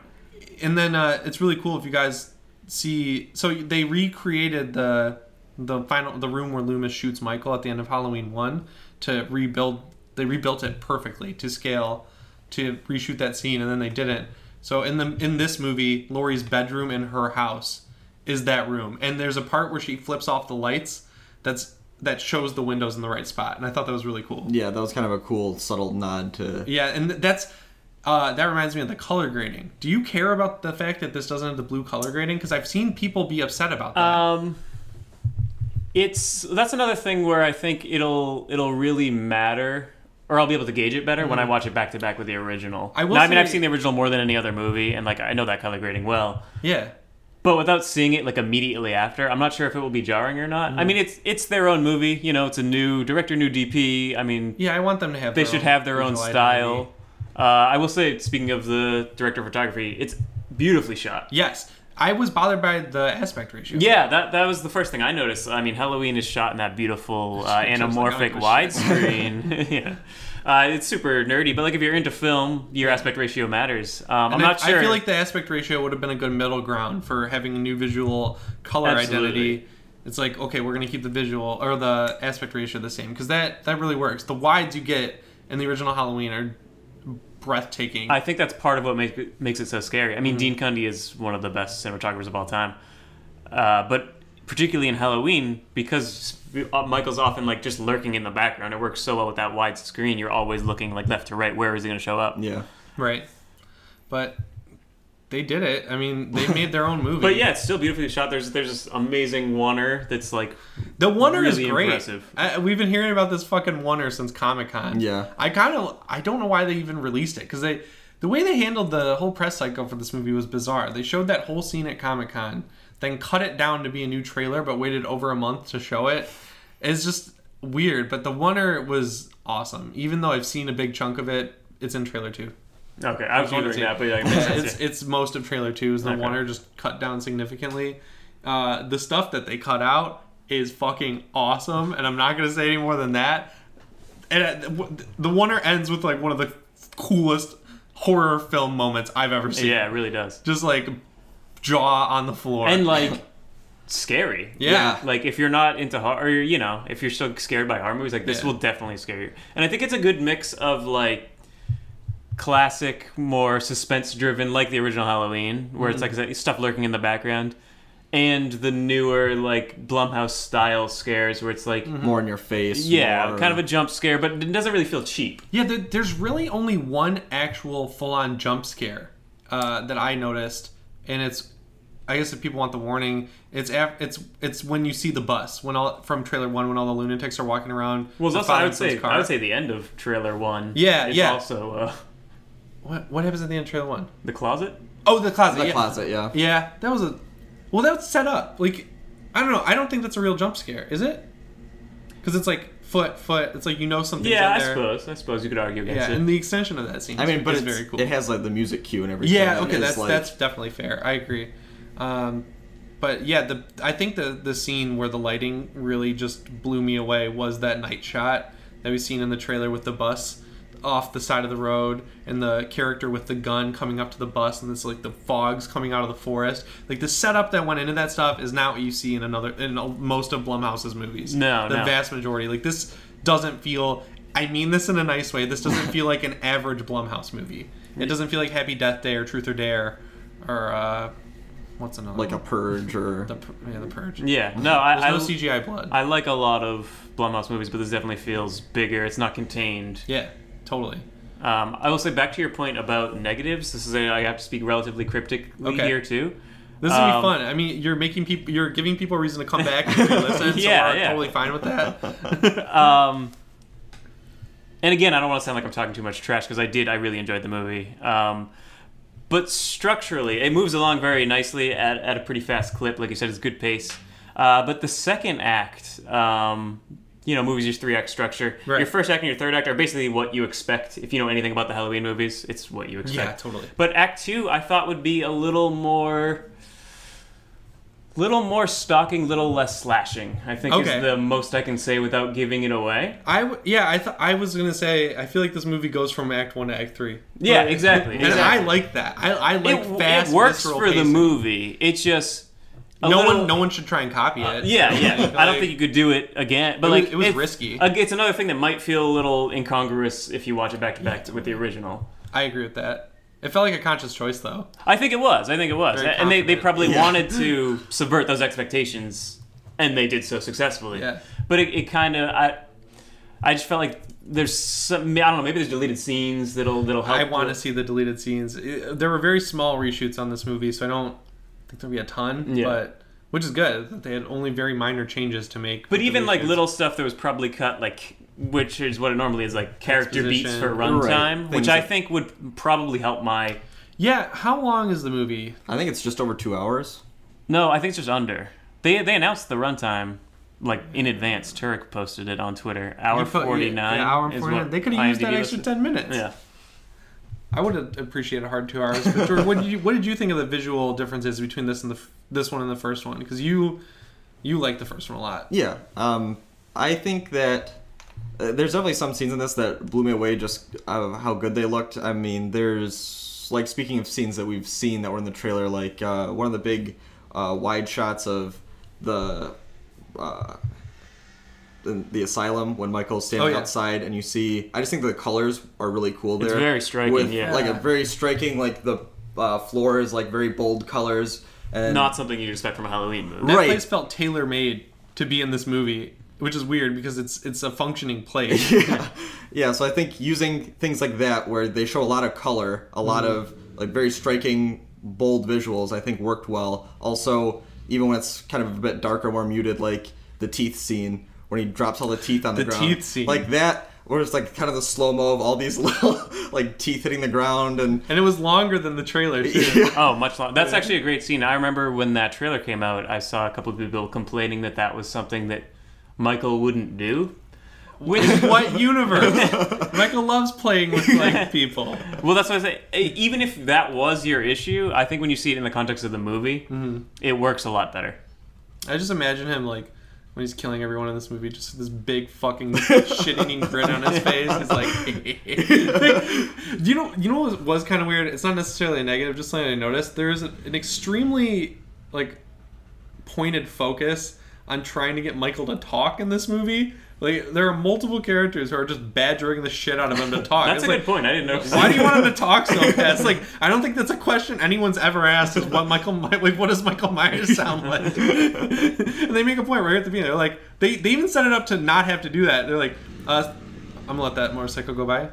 and then uh, it's really cool if you guys see. So they recreated the the final the room where Loomis shoots Michael at the end of Halloween one to rebuild. They rebuilt it perfectly to scale to reshoot that scene, and then they didn't. So in the in this movie, Laurie's bedroom in her house is that room, and there's a part where she flips off the lights. That's that shows the windows in the right spot, and I thought that was really cool. Yeah, that was kind of a cool subtle nod to Yeah, and that's uh, that reminds me of the color grading. Do you care about the fact that this doesn't have the blue color grading? Because I've seen people be upset about that. Um, it's that's another thing where I think it'll it'll really matter, or I'll be able to gauge it better when I watch it back to back with the original. Mm-hmm. I will Now, I mean, I've seen the original more than any other movie, and like I know that color grading well. yeah, But without seeing it like immediately after, I'm not sure if it will be jarring or not. I Mm. mean, it's it's their own movie. You know, it's a new director, new DP. I mean, yeah, I want them to have. they should have their own style. Uh, I will say, speaking of the director of photography, it's beautifully shot. Yes, I was bothered by the aspect ratio. Yeah, that that was the first thing I noticed. I mean, Halloween is shot in that beautiful uh, like, anamorphic don't give a shit. widescreen. *laughs* *laughs* yeah. Uh, it's super nerdy, but like if you're into film, your aspect ratio matters. Um, I'm not I, sure. I feel like the aspect ratio would have been a good middle ground for having a new visual color Absolutely. identity. It's like okay, we're gonna keep the visual or the aspect ratio the same because that that really works. The wides you get in the original Halloween are breathtaking. I think that's part of what makes it, makes it so scary. I mean, Mm-hmm. Dean Cundey is one of the best cinematographers of all time, uh, but particularly in Halloween, because uh, Michael's often like just lurking in the background. It works so well with that wide screen. You're always looking like left to right. Where is he going to show up? yeah. Right. But they did it. I mean, they *laughs* made their own movie. But yeah, it's still beautifully shot. There's there's this amazing oneer that's like the Wonder really is great. impressive. I, we've been hearing about this fucking Wonder since Comic Con. Yeah. I kind of I don't know why they even released it because they the way they handled the whole press cycle for this movie was bizarre. They showed that whole scene at Comic Con, then cut it down to be a new trailer, but waited over a month to show it. It's just weird. But the Wonder was awesome. Even though I've seen a big chunk of it, it's in trailer two. Okay. I was wondering that, but yeah, it *laughs* makes sense, it's it's most of trailer two is the Okay. Wonder just cut down significantly. Uh, the stuff that they cut out is fucking awesome, and I'm not gonna say any more than that. And uh, the Wonder ends with like one of the coolest horror film moments I've ever seen. yeah, it really does. just like jaw on the floor And like *laughs* scary. yeah. Yeah. Like if you're not into horror, or you know, if you're so scared by horror movies, like this Yeah. will definitely scare you. And I think it's a good mix of like classic, more suspense-driven, like the original Halloween, where it's like Mm-hmm. is that stuff lurking in the background, and the newer like Blumhouse style scares, where it's like More in your face. yeah, more- kind of a jump scare, but it doesn't really feel cheap. Yeah, there, there's really only one actual full-on jump scare uh, that I noticed, and it's, I guess if people want the warning, it's af- it's it's when you see the bus when all from trailer one when all the lunatics are walking around. Well, that's I would say car. I would say the end of trailer one. Yeah, is yeah. Also, uh, what what happens at the end of trailer one? the closet. Oh, the closet. The yeah. closet, yeah. Yeah, that was a. Well, that was set up. Like, I don't know. I don't think that's a real jump scare. Is it? Because it's like foot, foot. It's like you know something. Yeah, I there. suppose. I suppose you could argue against Yeah, it. and the extension of that scene. I is- mean, but is it's, very cool. it has like the music cue and everything. Yeah, okay, that's like, that's definitely fair. I agree. Um, but yeah, the I think the the scene where the lighting really just blew me away was that night shot that we've seen in the trailer with the bus off the side of the road and the character with the gun coming up to the bus and it's like the fogs coming out of the forest. Like the setup that went into that stuff is not what you see in another in most of Blumhouse's movies. No, the no. vast majority. Like this doesn't feel. I mean this in a nice way. This doesn't feel like an average Blumhouse movie. It doesn't feel like Happy Death Day or Truth or Dare or uh, what's another like a purge or the yeah the Purge. yeah, no, I, There's I, no CGI blood. I like a lot of Blumhouse movies, but this definitely feels bigger. It's not contained. yeah, totally. Um, I will say back to your point about negatives. This is a, I have to speak relatively cryptically Okay. here too. This is gonna be Um, fun. I mean, you're making people, you're giving people a reason to come back and listen. *laughs* so Yeah, we're yeah. totally fine with that. *laughs* Um, and again, I don't want to sound like I'm talking too much trash because I did. I really enjoyed the movie. Um, but structurally, it moves along very nicely at, at a pretty fast clip. Like you said, it's good pace. Uh, but the second act, um, you know, movies use three act structure. Right. Your first act and your third act are basically what you expect. If you know anything about the Halloween movies, it's what you expect. Yeah, totally. But Act Two, I thought would be a little more, little more stalking, little less slashing. I think Okay. is the most I can say without giving it away. I w- yeah, I thought I was gonna say I feel like this movie goes from Act One to Act Three. Yeah, exactly, And exactly. I like that. I, I like it, fast. it works for the movie. It's just No little- one, no one should try and copy it. Yeah, yeah. Like, *laughs* I don't think you could do it again. But It was- like it was risky. uh, It's another thing that might feel a little incongruous if you watch it back to back with the original. I agree with that. It felt like a conscious choice, though. I think it was. I think it was. Very And they, they probably Yeah. wanted to *laughs* subvert those expectations, and they did so successfully. Yeah. But it, it kind of I, I just felt like there's some I don't know maybe there's deleted scenes that'll that'll help. I want to see the deleted scenes. It- there were very small reshoots on this movie, so I don't think there'll be a ton. Yeah. But which is good that they had only very minor changes to make. But even like little stuff that was probably cut, like which is what it normally is, like character beats Exposition. for Right. runtime, which I think would probably help my. Yeah, how long is the movie? I think it's just over two hours. No, I think it's just under. They they announced the runtime like in advance. Turek posted it on Twitter. Hour forty nine. Yeah, hour 49. They could have used that extra 10 minutes. Yeah. I would appreciate a hard two hours. But George, what did you what did you think of the visual differences between this and the this one and the first one? Because you you like the first one a lot. Yeah. Um, I think that uh, there's definitely some scenes in this that blew me away just of how good they looked. I mean, there's like speaking of scenes that we've seen that were in the trailer, like uh, one of the big uh, wide shots of the. Uh, the, the asylum when Michael's standing Oh, yeah. outside and you see I just think the colors are really cool there. very striking, With yeah. like a very striking like the uh, floor is like very bold colors and Not something you'd expect from a Halloween movie. That Right. place felt tailor made to be in this movie, which is weird because it's it's a functioning place. *laughs* yeah. yeah, so I think using things like that where they show a lot of color, a lot of like very striking, bold visuals, I think worked well. Also, even when it's kind of a bit darker, more muted, like the teeth scene when he drops all the teeth on the, The ground. teeth scene. Like that, where it's like kind of the slow mo of all these *laughs* little like teeth hitting the ground and and it was longer than the trailer too. *laughs* yeah. Oh, much longer. That's actually a great scene. I remember when that trailer came out, I saw a couple of people complaining that that was something that Michael wouldn't do. Which what universe? *laughs* Michael loves playing with like people. Well, that's what I say. Even if that was your issue, I think when you see it in the context of the movie, Mm-hmm. it works a lot better. I just imagine him like when he's killing everyone in this movie, just this big fucking shit-eating *laughs* grin on his face. He's like, *laughs* you know, you know what was, was kind of weird. It's not necessarily a negative, just something I noticed. There is an extremely like pointed focus on trying to get Michael to talk in this movie. Like there are multiple characters who are just badgering the shit out of him to *laughs* talk. That's It's a like, good point. I didn't know. why do you want him to *laughs* talk so fast? Like, I don't think that's a question anyone's ever asked. Is what Michael, My- like, what does Michael Myers sound like? *laughs* and they make a point right at the beginning. They're like, they, they even set it up to not have to do that. They're like, uh, I'm gonna let that motorcycle go by.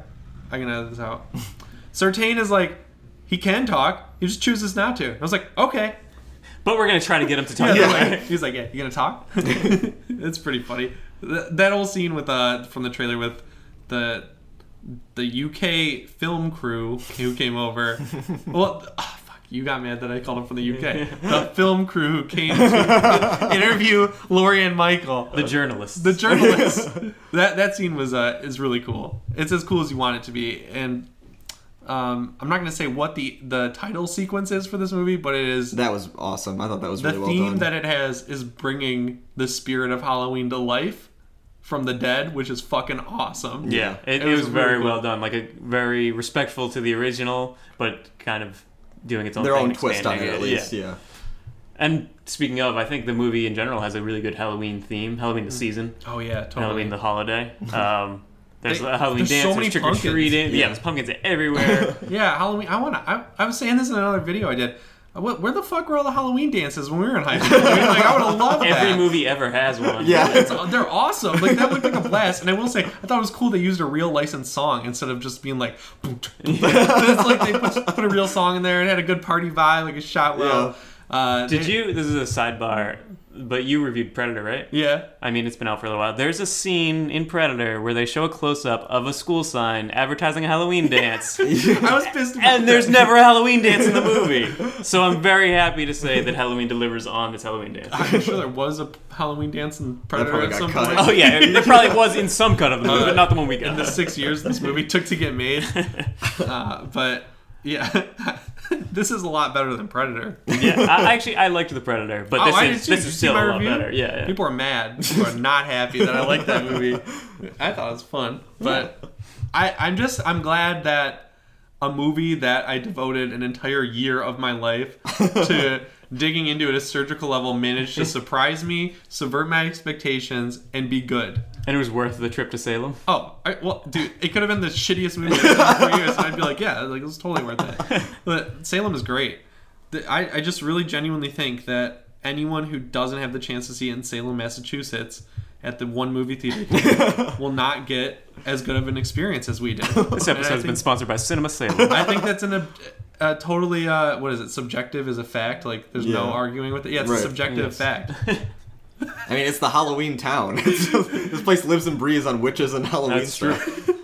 I can edit this out. Sartain is like, he can talk. He just chooses not to. I was like, okay. But we're gonna try to get him to talk. Yeah, like- he's like, yeah, you gonna talk? it's pretty funny. Th- That whole scene with uh from the trailer with the the UK film crew who came over. *laughs* well, ah, fuck you got mad that I called him from the UK. the film crew who came to *laughs* interview Laurie and Michael. The journalists. The journalists. *laughs* that that scene was uh is really cool. It's as cool as you want it to be, and um, I'm not gonna say what the the title sequence is for this movie, but it is That was awesome. I thought that was the really well theme done. that it has is bringing the spirit of Halloween to life from the dead, which is fucking awesome. yeah, it, It it was was, very really cool. well done. Like a very respectful to the original, but kind of doing its own Their thing, own twist on it, expanding at least. Yeah. And speaking of, I think the movie in general has a really good Halloween theme. Halloween the season, Oh yeah, totally. Halloween the holiday. *laughs* Um, there's They- a Halloween there's so dance, many there's trick or treating. pumpkins. Yeah. Yeah. there's pumpkins everywhere. *laughs* Yeah, Halloween. I want to. I, I was saying this in another video I did. Uh, Where, where the fuck were all the Halloween dances when we were in high school? I mean, like, I would have loved *laughs* that. Every movie ever has one. Yeah. It's, they're awesome. Like that looked like a blast. And I will say, I thought it was cool they used a real licensed song instead of just being like. *laughs* it's like they put, put a real song in there and had a good party vibe, like a shot well. Uh, Did they- you? This is a sidebar, but you reviewed Predator, right? Yeah. I mean, it's been out for a little while. There's a scene in Predator where they show a close up of a school sign advertising a Halloween dance. *laughs* I was pissed. About And there's never a Halloween dance in the *laughs* movie. So I'm very happy to say that Halloween delivers on this Halloween dance. I'm sure there was a Halloween dance in Predator probably at some cut. point. Oh yeah, there *laughs* probably was in some cut of the movie, but not the one we got. in the six years this movie took to get made. Uh, but yeah, *laughs* this is a lot better than Predator. yeah, I, actually I liked the Predator, but Oh, this did is this is still a lot review? better. Yeah, yeah. People are mad. People are not happy that I like that movie. I thought it was fun, but I, I'm just I'm glad that a movie that I devoted an entire year of my life *laughs* to digging into at a surgical level managed to surprise me, subvert my expectations, and be good. And it was worth the trip to Salem. Oh, I, well, dude, it could have been the shittiest movie I've seen in four years, and I'd be like, yeah, like it was totally worth it. *laughs* But Salem is great. The- I, I just really genuinely think that anyone who doesn't have the chance to see it in Salem, Massachusetts, at the one movie theater, *laughs* will not get as good of an experience as we did. *laughs* This episode has been sponsored by Cinema Salem. I think that's an. Uh, totally, uh, what is it? Subjective is a fact. Like, there's no arguing with it. Yeah, it's Right. a subjective Yes. fact. I mean, it's the Halloween town. *laughs* this place lives and breathes on witches and Halloween That's true.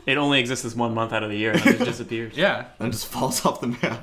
It only exists this one month out of the year, and then it *laughs* disappears. Yeah, And just falls off the map.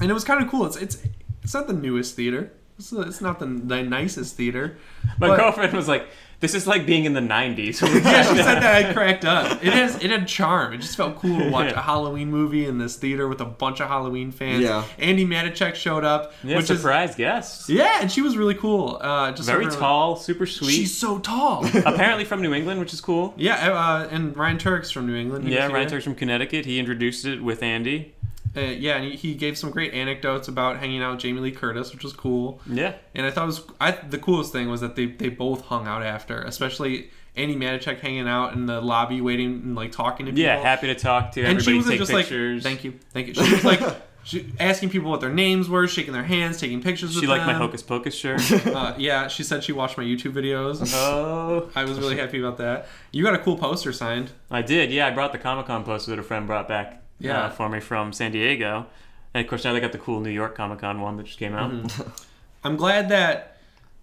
and it was kind of cool. It's it's it's not the newest theater. It's, it's not the, the nicest theater. My but- girlfriend was like, "This is like being in the '90s." *laughs* Yeah, she said that I cracked up. It has it had charm. It just felt cool to watch Yeah. a Halloween movie in this theater with a bunch of Halloween fans. Yeah. Andi Matichak showed up, Yeah, which is surprise guest. yeah, and she was really cool. Uh, just Very really- tall, super sweet. She's so tall. *laughs* Apparently from New England, which is cool. yeah, uh, and Ryan Turek's from New England. Yeah, Ryan here. Turek's from Connecticut. He introduced it with Andi. Uh, yeah, and he, he gave some great anecdotes about hanging out with Jamie Lee Curtis, which was cool. Yeah. And I thought it was I the coolest thing was that they they both hung out after, especially Andi Matichak hanging out in the lobby, waiting and like talking to people. Yeah, happy to talk to and she everybody, was take just pictures. like, "Thank you, thank you." She was like *laughs* she, asking people what their names were, shaking their hands, taking pictures. She liked my them. Hocus Pocus shirt. *laughs* Uh, yeah, she said she watched my YouTube videos. oh. *laughs* I was really happy about that. You got a cool poster signed. I did, yeah. I brought the Comic Con poster that a friend brought back Yeah. uh, for me from San Diego. And of course, now they got the cool New York Comic Con one that just came out. Mm-hmm. *laughs* I'm glad that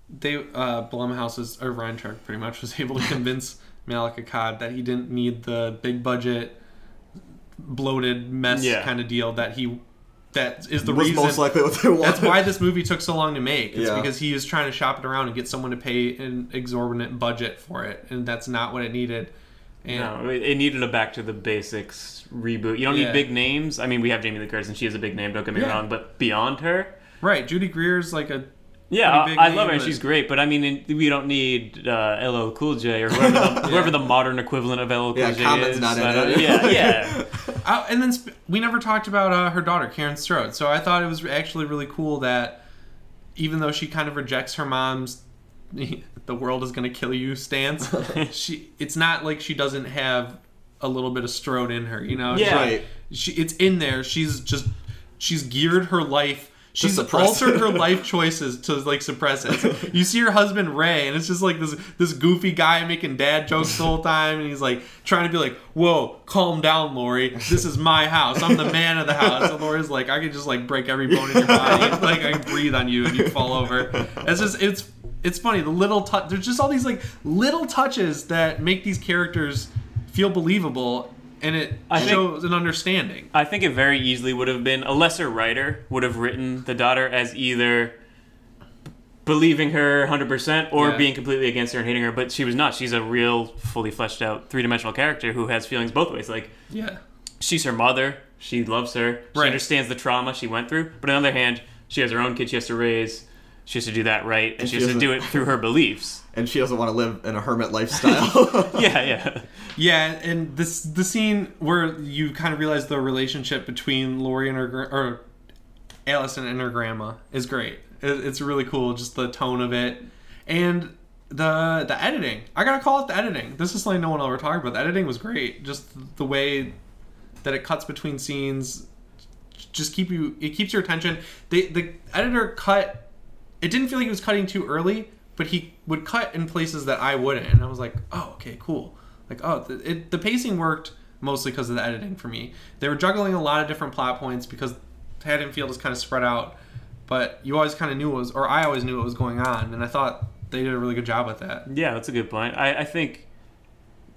they uh, Blumhouse's or Ryan Turek pretty much *laughs* was able to convince Malek Akkad that he didn't need the big budget, bloated mess Yeah. kind of deal that he that is the was reason. most likely what they wanted. That's why this movie took so long to make. It's Yeah. because he was trying to shop it around and get someone to pay an exorbitant budget for it, and that's not what it needed. And No, it, it needed a back to the basics reboot. You don't Yeah. need big names. I mean, we have Jamie Lee Curtis, and she is a big name. Don't get me Yeah. wrong, but beyond her, right, Judy Greer's like a yeah, big I, I name, love her. and but- She's great. But I mean, in- we don't need uh, LL Cool J or whoever the, *laughs* whoever the modern equivalent of LL Cool Yeah, J Common's is. not in it. Yeah, *laughs* yeah. Uh, and then sp- we never talked about uh, her daughter, Karen Strode. So I thought it was actually really cool that even though she kind of rejects her mom's *laughs* "the world is going to kill you" stance, she it's not like she doesn't have a little bit of Strode in her. You know, Yeah. Right. She it's in there. She's just she's geared her life. She's altered her life choices to like suppress it. You see her husband Ray, and it's just like this this goofy guy making dad jokes the whole time, and he's like trying to be like, "Whoa, calm down, Laurie. This is my house. I'm the man of the house." And Laurie's like, "I can just like break every bone in your body. like I can breathe on you, and you fall over." It's just it's it's funny. The little touch. There's just all these like little touches that make these characters feel believable and it I think- shows an understanding. I think it very easily would have been a lesser writer would have written the daughter as either believing her 100% or Yeah. being completely against her and hating her, but she was not. She's a real, fully fleshed out, three dimensional character who has feelings both ways. Like, Yeah. she's her mother, she loves her, she Right. understands the trauma she went through, but on the other hand, she has her own kid she has to raise. She has to do that right, and, And she, she has to do it through her beliefs. And she doesn't want to live in a hermit lifestyle. *laughs* yeah, yeah. *laughs* Yeah, and this the scene where you kind of realize the relationship between Laurie and her or Allison and her grandma is great. It, it's really cool, just the tone of it, and the the editing. I gotta call it the editing. This is something no one ever talked about. The editing was great. Just the way that it cuts between scenes, just keep you. It keeps your attention. The the editor cut. It didn't feel like he was cutting too early, but he would cut in places that I wouldn't, and I was like, oh, okay, cool. Like, oh, the, it, the pacing worked mostly because of the editing for me. They were juggling a lot of different plot points because Haddonfield is kind of spread out, but you always kind of knew was, or I always knew what was going on, and I thought they did a really good job with that. Yeah, that's a good point. I, I think,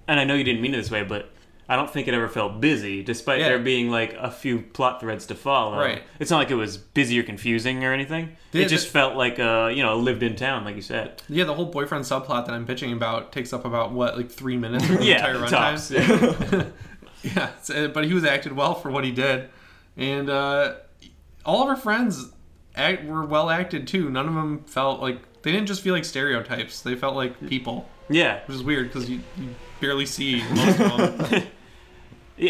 and I know you didn't mean it this way, but I don't think it ever felt busy, despite Yeah. there being like a few plot threads to follow. Right. It's not like it was busy or confusing or anything. Yeah, it just the- felt like a you know lived in town, like you said. Yeah, the whole boyfriend subplot that I'm pitching about takes up about what, like three minutes of the *laughs* Yeah, entire runtime. *laughs* yeah, it's- uh, but he was acted well for what he did, and uh, all of our friends act, were well acted too. None of them felt like they didn't just feel like stereotypes; they felt like people, Yeah. which is weird because you, you barely see most of them. *laughs*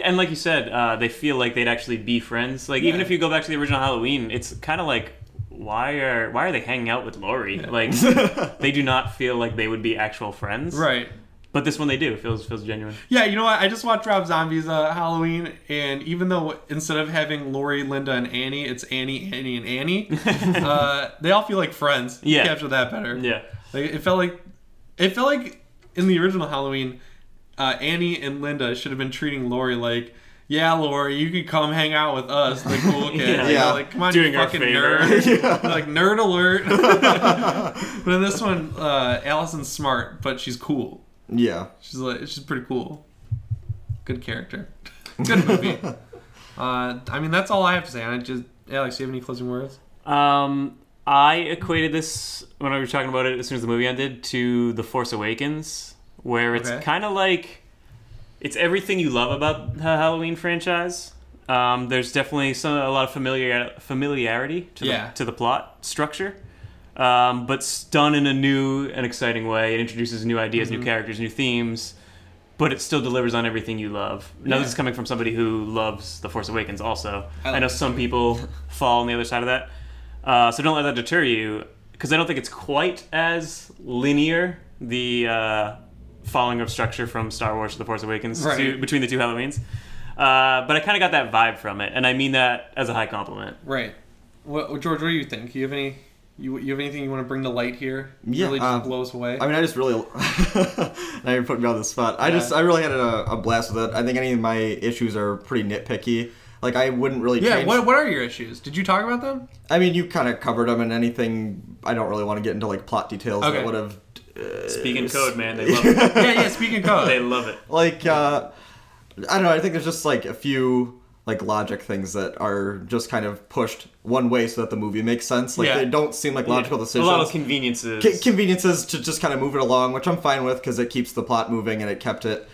And like you said, uh, they feel like they'd actually be friends. Like even if you go back to the original Halloween, it's kind of like why are why are they hanging out with Laurie? Like *laughs* they do not feel like they would be actual friends. right. But this one they do. It feels feels genuine. Yeah, you know what? I just watched Rob Zombie's uh, Halloween, and even though instead of having Laurie, Linda, and Annie, it's Annie, Annie, and Annie, *laughs* uh, they all feel like friends. You Yeah. capture that better. Yeah. Like it felt like it felt like in the original Halloween, uh, Annie and Linda should have been treating Laurie like, yeah, Laurie, you can come hang out with us, the cool *laughs* kids. Yeah. You know, Yeah. like come on, Doing you fucking favor. nerd. *laughs* They're like nerd alert. *laughs* but in this one, uh, Allison's smart, but she's cool. yeah. She's like she's pretty cool. Good character. Good movie. uh, I mean, that's all I have to say. I just Alex, do you have any closing words? Um, I equated this when I was talking about it as soon as the movie ended to The Force Awakens, where it's Okay. kind of like it's everything you love about the Halloween franchise. Um, there's definitely some a lot of familiar familiarity to Yeah. the, to the plot structure, um, but it's done in a new and exciting way. It introduces new ideas, Mm-hmm. new characters, new themes, but it still delivers on everything you love. Now, Yeah. this is coming from somebody who loves The Force Awakens. Also, I I, know some people *laughs* fall on the other side of that. Uh, so don't let that deter you, because I don't think it's quite as linear the uh, following of structure from Star Wars to The Force Awakens to, between the two Halloweens. Uh, but I kind of got that vibe from it, and I mean that as a high compliment. Right. What, George? What do you think? You have any? You, you have anything you want to bring to light here? Yeah, Really just uh, blow us away. I mean, I just really. *laughs* now you're putting me on the spot. I Yeah. just, I really had a, a blast with it. I think any of my issues are pretty nitpicky. Like, I wouldn't really yeah. change. What What are your issues? Did you talk about them? I mean, you kind of covered them, and anything. I don't really want to get into like plot details Okay. that would have. Uh, Speaking code, man, they *laughs* love it. yeah. Yeah. Speaking code. They love it. like uh i don't know i think there's just like a few like logic things that are just kind of pushed one way so that the movie makes sense like Yeah. they don't seem like logical a decisions A lot of conveniences. Con- conveniences to just kind of move it along which i'm fine with because it keeps the plot moving and it kept it i- i-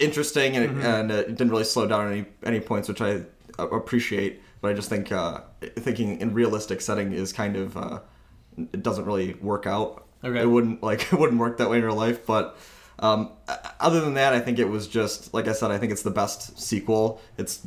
interesting and, it, and it didn't really slow down any any points which i uh, appreciate but i just think uh thinking in realistic setting is kind of uh it doesn't really work out Okay. it wouldn't *laughs* like it wouldn't work that way in real life but um, other than that, I think it was just like I said. I think it's the best sequel. It's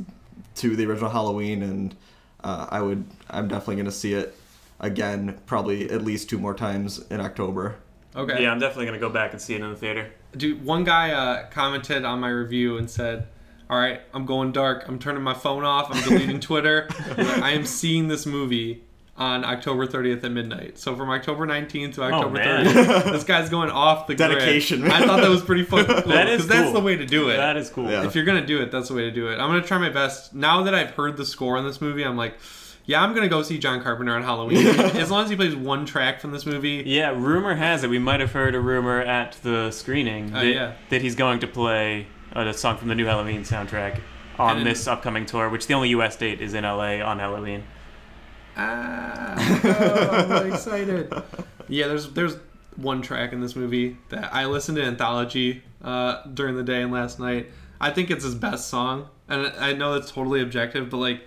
to the original Halloween, and uh, I would I'm definitely going to see it again, probably at least two more times in October. okay. Yeah, I'm definitely gonna go back and see it in the theater. Dude, one guy uh, commented on my review and said, "All right, I'm going dark. I'm turning my phone off. I'm deleting *laughs* Twitter. I am seeing this movie on October 30th at midnight. So from October 19th to October man. 30th, *laughs* this guy's going off the Dedication, grid. man. I thought that was pretty fucking *laughs* cool. That is 'cause that's cool. the way to do it. That is cool. Yeah. if you're gonna do it, that's the way to do it. I'm gonna try my best. Now that I've heard the score on this movie, I'm like, yeah, I'm gonna go see John Carpenter on Halloween. *laughs* as long as he plays one track from this movie. Yeah, rumor has it we might have heard a rumor at the screening Oh, that, yeah. that he's going to play a song from the new Halloween soundtrack on And- this upcoming tour, which the only U.S. date is in LA on Halloween. Ah, oh, *laughs* I'm excited. Yeah, there's there's one track in this movie that I listened to Anthology uh, during the day and last night. I think it's his best song, and I know that's totally objective, but like,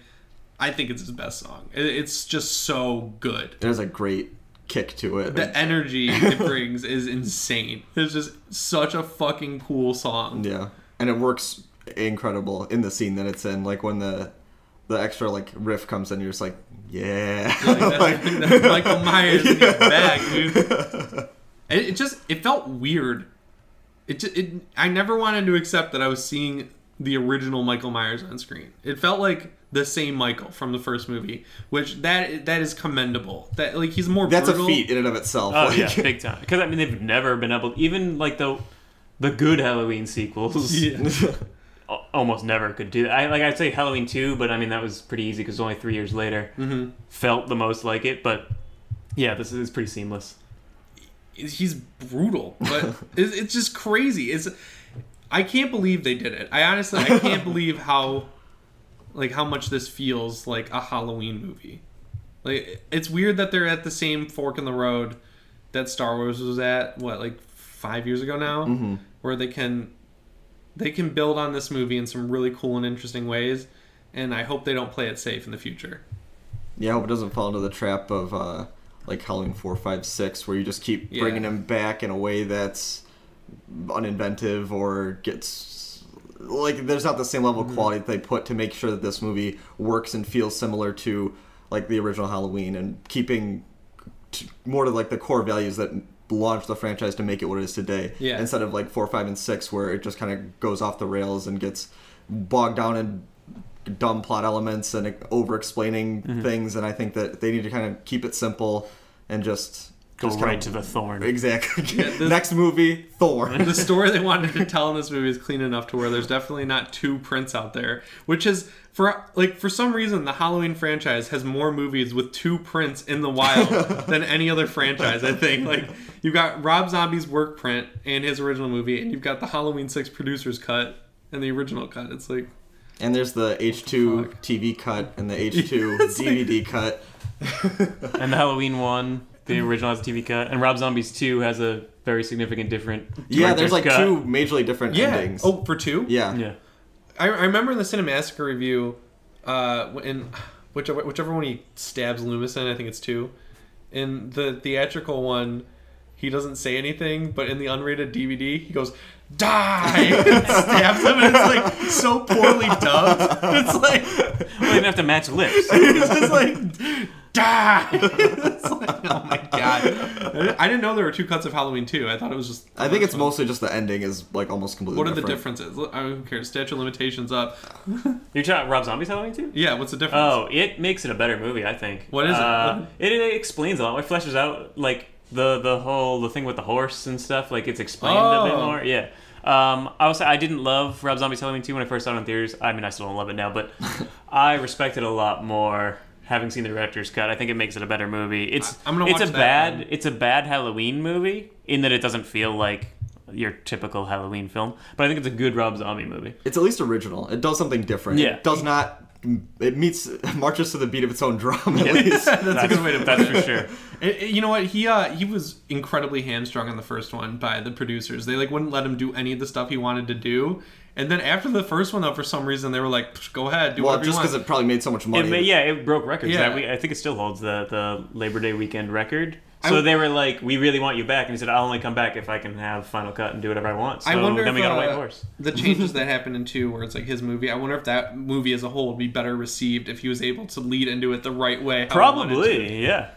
I think it's his best song. It's just so good. There's a great kick to it. The energy it *laughs* brings is insane. It's just such a fucking cool song. Yeah, and it works incredible in the scene that it's in. Like when the the extra like riff comes in, you're just like, yeah. Like, *laughs* that's, that's Michael Myers in his *laughs* bag, dude. It, it just it felt weird. It just it I never wanted to accept that I was seeing the original Michael Myers on screen. It felt like the same Michael from the first movie, which that that is commendable. That like he's more That's a feat in and of itself. Oh like, yeah, big time. Because I mean, they've never been able, even like the the good Halloween sequels, Yeah. *laughs* almost never could do that. I like I'd say Halloween two, but I mean that was pretty easy because only three years later Mm-hmm. felt the most like it. But yeah, this is pretty seamless. he's brutal, but *laughs* it's, it's just crazy. It's I can't believe they did it. I honestly I can't *laughs* believe how like how much this feels like a Halloween movie. Like it's weird that they're at the same fork in the road that Star Wars was at. What like five years ago now, Mm-hmm. where they can they can build on this movie in some really cool and interesting ways. And I hope they don't play it safe in the future. Yeah, I hope it doesn't fall into the trap of uh, like Halloween four, five, six, where you just keep Yeah. bringing him back in a way that's uninventive or gets like there's not the same level Mm-hmm. of quality that they put to make sure that this movie works and feels similar to like the original Halloween and keeping t- more to like the core values that launched the franchise to make it what it is today. Yeah. Instead of like four, five, and six, where it just kind of goes off the rails and gets bogged down in dumb plot elements and over explaining Mm-hmm. things. And I think that they need to kind of keep it simple and just Go just right kind to the thorn. exactly. Yeah, *laughs* this- Next movie, Thor. the *laughs* story they wanted to tell in this movie is clean enough to where there's definitely not two prints out there which is for like for some reason the halloween franchise has more movies with two prints in the wild *laughs* than any other franchise i think like you've got rob zombie's work print and his original movie and you've got the halloween 6 producers cut and the original cut it's like and there's the H2 Fuck. TV cut and the H2 It's like- DVD cut. and the Halloween one, the original has a TV cut, and Rob Zombies two has a very significant different. Yeah, there's like cut. two majorly different yeah endings. oh for two yeah. Yeah. I, I remember in the Cinemassacre review, uh, in whichever whichever one he stabs Loomis in, I think it's two. In the theatrical one, he doesn't say anything, but in the unrated DVD, he goes die *laughs* and stabs him, and it's like so poorly dubbed. It's like Well, they didn't have to match lips. *laughs* it's just like die. it's like oh my god. I didn't- know there were two cuts of Halloween two. I thought it was just. I think it's mostly just the ending is like almost completely What are the differences? I mean, who cares? Statute of limitations up. *laughs* You're talking about Rob Zombies Halloween two? Yeah, what's the difference? Oh, it makes it a better movie, I think. What is it? Uh, it? It explains a lot. It fleshes out like the the whole the thing with the horse and stuff. Like it's explained a bit Oh. more. Yeah. Um, I will say I didn't love Rob Zombie's Halloween 2 when I first saw it in theaters. I mean, I still don't love it now, but *laughs* I respect it a lot more having seen the director's cut. I think it makes it a better movie. It's I- I'm gonna it's watch a that bad then. it's a bad Halloween movie in that it doesn't feel like your typical Halloween film, but I think it's a good Rob Zombie movie. It's at least original. It does something different. Yeah. It does not. It meets *laughs* marches to the beat of its own drum. At Yeah. least. *laughs* That's a good way to put That's it. for sure. *laughs* It- it- you know what? He uh he was incredibly hamstrung on the first one by the producers. They like wouldn't let him do any of the stuff he wanted to do. And then after the first one, though, for some reason they were like, "Psh, "Go ahead, do it. Well, whatever just because it probably made so much money. It may, yeah, it broke records. Yeah. That week. I think it still holds the, the Labor Day weekend record. So I- they were like, "We really want you back," and he said, "I'll only come back if I can have Final Cut and do whatever I want." So I wonder then if we got a white uh, horse. the changes that *laughs* happened in two, where it's like his movie. I wonder if that movie as a whole would be better received if he was able to lead into it the right way. Probably, yeah.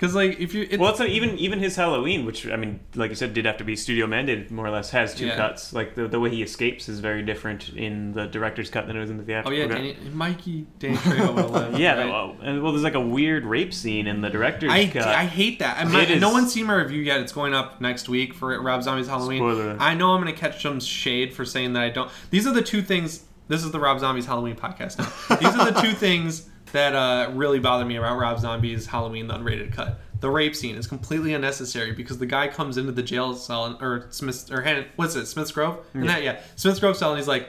Because like if you, it, Well, it's not even even his Halloween, which I mean, like you said, did have to be studio mandated, more or less, has two Yeah. cuts. Like the, the way he escapes is very different in the director's cut than it was in the oh theatrical. yeah, cut. Danny, Mikey, Danny Trejo would *laughs* have yeah. right? Well, and- well, there's like a weird rape scene in the director's I, cut. I hate that. I'm not, It is- no one's seen my review yet. It's going up next week for Rob Zombie's Halloween. Spoiler. I know I'm going to catch some shade for saying that I don't. These are the two things. This is the Rob Zombie's Halloween podcast now. These are the two things that uh, really bothered me about Rob Zombie's Halloween, the unrated cut. the rape scene is completely unnecessary because the guy comes into the jail cell or Smith or what's it Smith's Grove? And that yeah, Smith's Grove cell and he's like,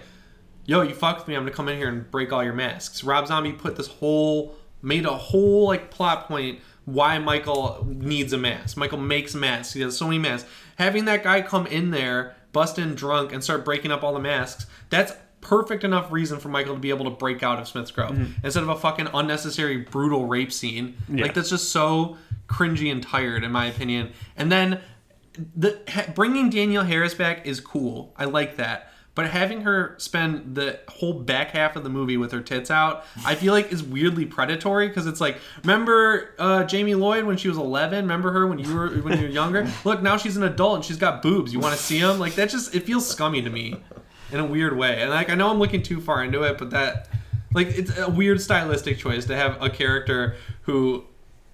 "Yo, you fucked me. I'm gonna come in here and break all your masks." Rob Zombie put this whole made a whole like plot point why Michael needs a mask. Michael makes masks. He has so many masks. Having that guy come in there, bust in drunk, and start breaking up all the masks. That's perfect enough reason for Michael to be able to break out of Smith's Grove instead of a fucking unnecessary brutal rape scene. Like that's just so cringy and tired, in my opinion. And then the ha- bringing Danielle Harris back is cool. I like that. But having her spend the whole back half of the movie with her tits out, I feel like is weirdly predatory because it's like, remember uh, Jamie Lloyd when she was 11? Remember her when you were when you were younger? *laughs* Look, now she's an adult and she's got boobs. You want to see them? Like that just it feels scummy to me in a weird way. And like I know I'm looking too far into it, but that like it's a weird stylistic choice to have a character who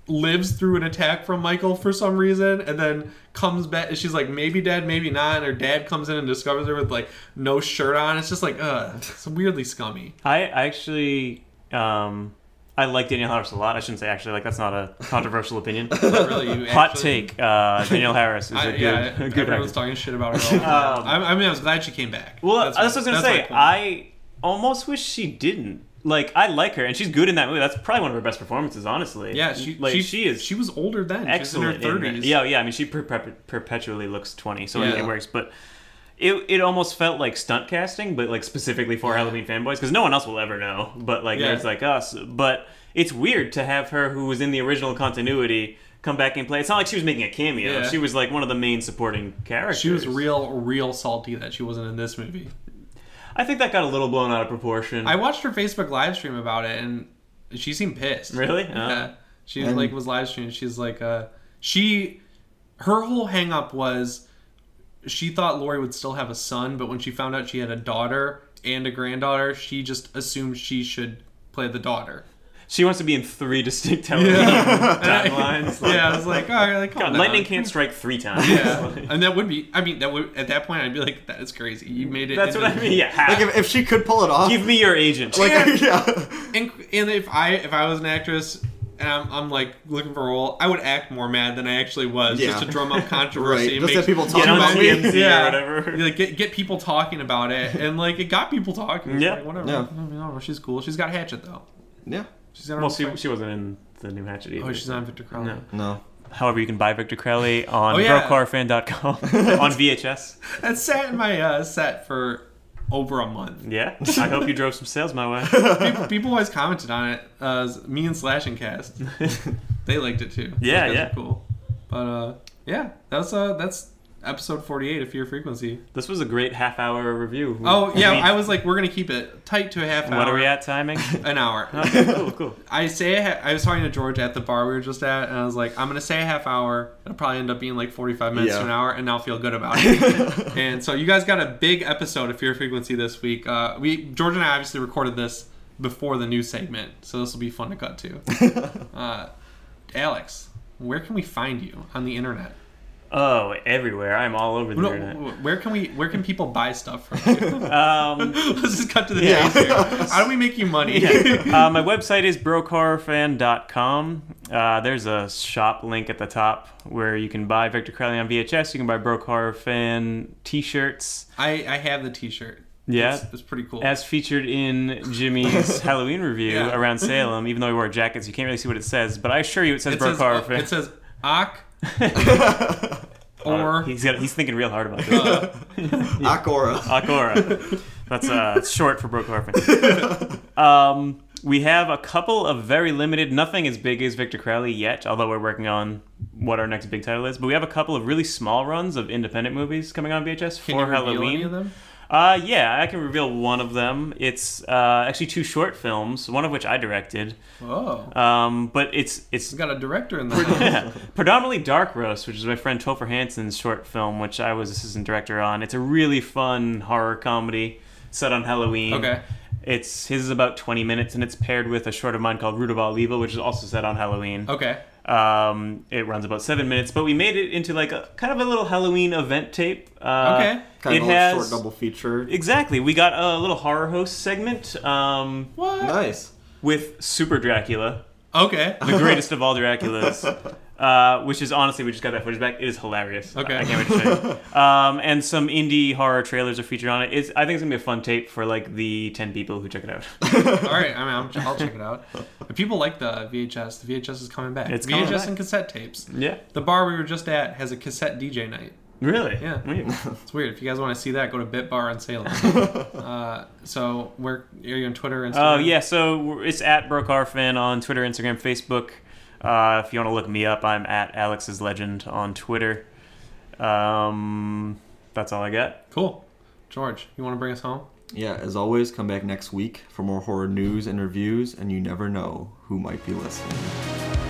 lives through an attack from Michael for some reason and then comes back she's like maybe dead maybe not and her dad comes in and discovers her with like no shirt on it's just like uh it's weirdly scummy I actually um I like Danielle Harris a lot. I shouldn't say actually like that's not a controversial opinion. *laughs* Really you Hot actually- take. Uh, Danielle Harris is a I, good, yeah, a good everyone's talking shit about her. All. *laughs* Um, I, I mean, I was glad she came back. Well, That's that's, what I was gonna say. I almost wish she didn't. Like I like her, and she's good in that movie. That's probably one of her best performances, honestly. yeah, she, like she, she is She was older then. excellent. She was in her thirties. yeah, yeah. I mean, she per- per- perpetually looks twenty, so Yeah. it works. But it it almost felt like stunt casting, but like specifically for Halloween fanboys, because no one else will ever know. But like Yeah. nerds like us. But it's weird to have her, who was in the original continuity, come back and play. It's not like she was making a cameo. Yeah. She was like one of the main supporting characters. She was real, real salty that she wasn't in this movie. I think that got a little blown out of proportion. I watched her Facebook live stream about it, and she seemed pissed. Really? Yeah. Oh. She And- like was live streaming. She's like, uh, she, her whole hang up was, she thought Laurie would still have a son, but when she found out she had a daughter and a granddaughter, she just assumed she should play the daughter. She wants to be in three distinct *laughs* television timelines. Like, *laughs* yeah, I was like, all right, like, calm God, down. lightning can't strike three times. Yeah, *laughs* and that would be. I mean, that would at that point I'd be like, that is crazy. You made it. that's what into- I mean. Yeah, Like if, if she could pull it off, give me your agent. like yeah. And, and if I if I was an actress and I'm, I'm like looking for a role, I would act more mad than I actually was just to drum up *laughs* controversy. Right, and just make- have people get talk on about my- me. TMZ or whatever. *laughs* Like, get get people talking about it, and like it got people talking. It's Yeah. like, whatever. Yeah. I mean, oh, she's cool. She's got Hatchet though. yeah. She's got her well, own she, fight. she wasn't in the new Hatchet either. Oh, she's not Victor Crowley. No. No. However, you can buy Victor Crowley on Oh, yeah. BrokeHorrorFan.com *laughs* on VHS. That sat in my uh, set for over a month. Yeah, *laughs* I hope you drove some sales my way. people, people always commented on it. Uh, me and Slash and Cast, *laughs* they liked it too. Those Yeah, guys yeah. are cool. But uh, yeah, that's uh, that's episode forty-eight of Fear Frequency. This was a great half-hour review. Oh yeah, I was like, we're gonna keep it tight to a half hour. What are we at timing? *laughs* An hour. Okay, cool, cool. *laughs* I say ha- I was talking to George at the bar we were just at, and I was like, I'm gonna say a half hour. It'll probably end up being like 45 minutes Yeah. to an hour, and I'll feel good about *laughs* it. and so you guys got a big episode of Fear Frequency this week. Uh, we George and I obviously recorded this before the new segment, so this will be fun to cut to. uh, Alex, where can we find you on the internet? Oh, everywhere. I'm all over the No, internet. where can we? Where can people buy stuff from you? *laughs* Um, *laughs* Let's just cut to the Yeah. chase here. *laughs* How do we make you money? uh, my website is brokehorrorfan.com. Uh, there's a shop link at the top where you can buy Victor Crowley on VHS. You can buy Broke Horror Fan t-shirts. I, I have the T-shirt. Yeah. it's, it's pretty cool. As featured in Jimmy's Halloween review Yeah. around Salem, even though we wore jackets, you can't really see what it says. But I assure you, it says it Broke says, Horror uh, Fan. it says Ak or he's got, he's thinking real hard about this. uh, *laughs* Akora. Akora. That's uh, it's short for Broke Horror Fan. Um, we have a couple of very limited, nothing as big as Victor Crowley yet, although we're working on what our next big title is. But we have a couple of really small runs of independent movies coming on VHS can for you reveal Halloween. Any of them? Uh, yeah, I can reveal one of them. It's uh, actually two short films, one of which I directed. Oh, Um, but it's it's it's got a director in there. *laughs* yeah. predominantly Dark Roast, which is my friend Topher Hansen's short film, which I was assistant director on. It's a really fun horror comedy set on Halloween. Okay. It's his is about 20 minutes, and it's paired with a short of mine called Root of which is also set on Halloween. Okay. Um, it runs about seven minutes, but we made it into like a kind of a little Halloween event tape. Uh, Okay. Kind it of a has short double feature. exactly. We got a little horror host segment um, What? Nice. with Super Dracula. Okay. the greatest of all Draculas. *laughs* uh, which is honestly, we just got that footage back. It is hilarious. Okay. I can't wait to show you. *laughs* Um, and some indie horror trailers are featured on it. It's, I think it's gonna be a fun tape for like the ten people who check it out. *laughs* All right, I mean, I'm, I'll check it out. If people like the VHS, the VHS is coming back. It's VHS coming back. and cassette tapes. yeah. The bar we were just at has a cassette DJ night. Really? Yeah. Weird. *laughs* It's weird. If you guys want to see that, go to Bit Bar in Salem. uh, so, where are you on Twitter? And Instagram? Oh yeah, so it's at BrokeHorrorFan on Twitter, Instagram, Facebook. Uh, if you want to look me up, I'm at Alex's Legend on Twitter. Um, that's all I got. Cool. George, you want to bring us home? Yeah, as always, come back next week for more horror news and reviews, and you never know who might be listening.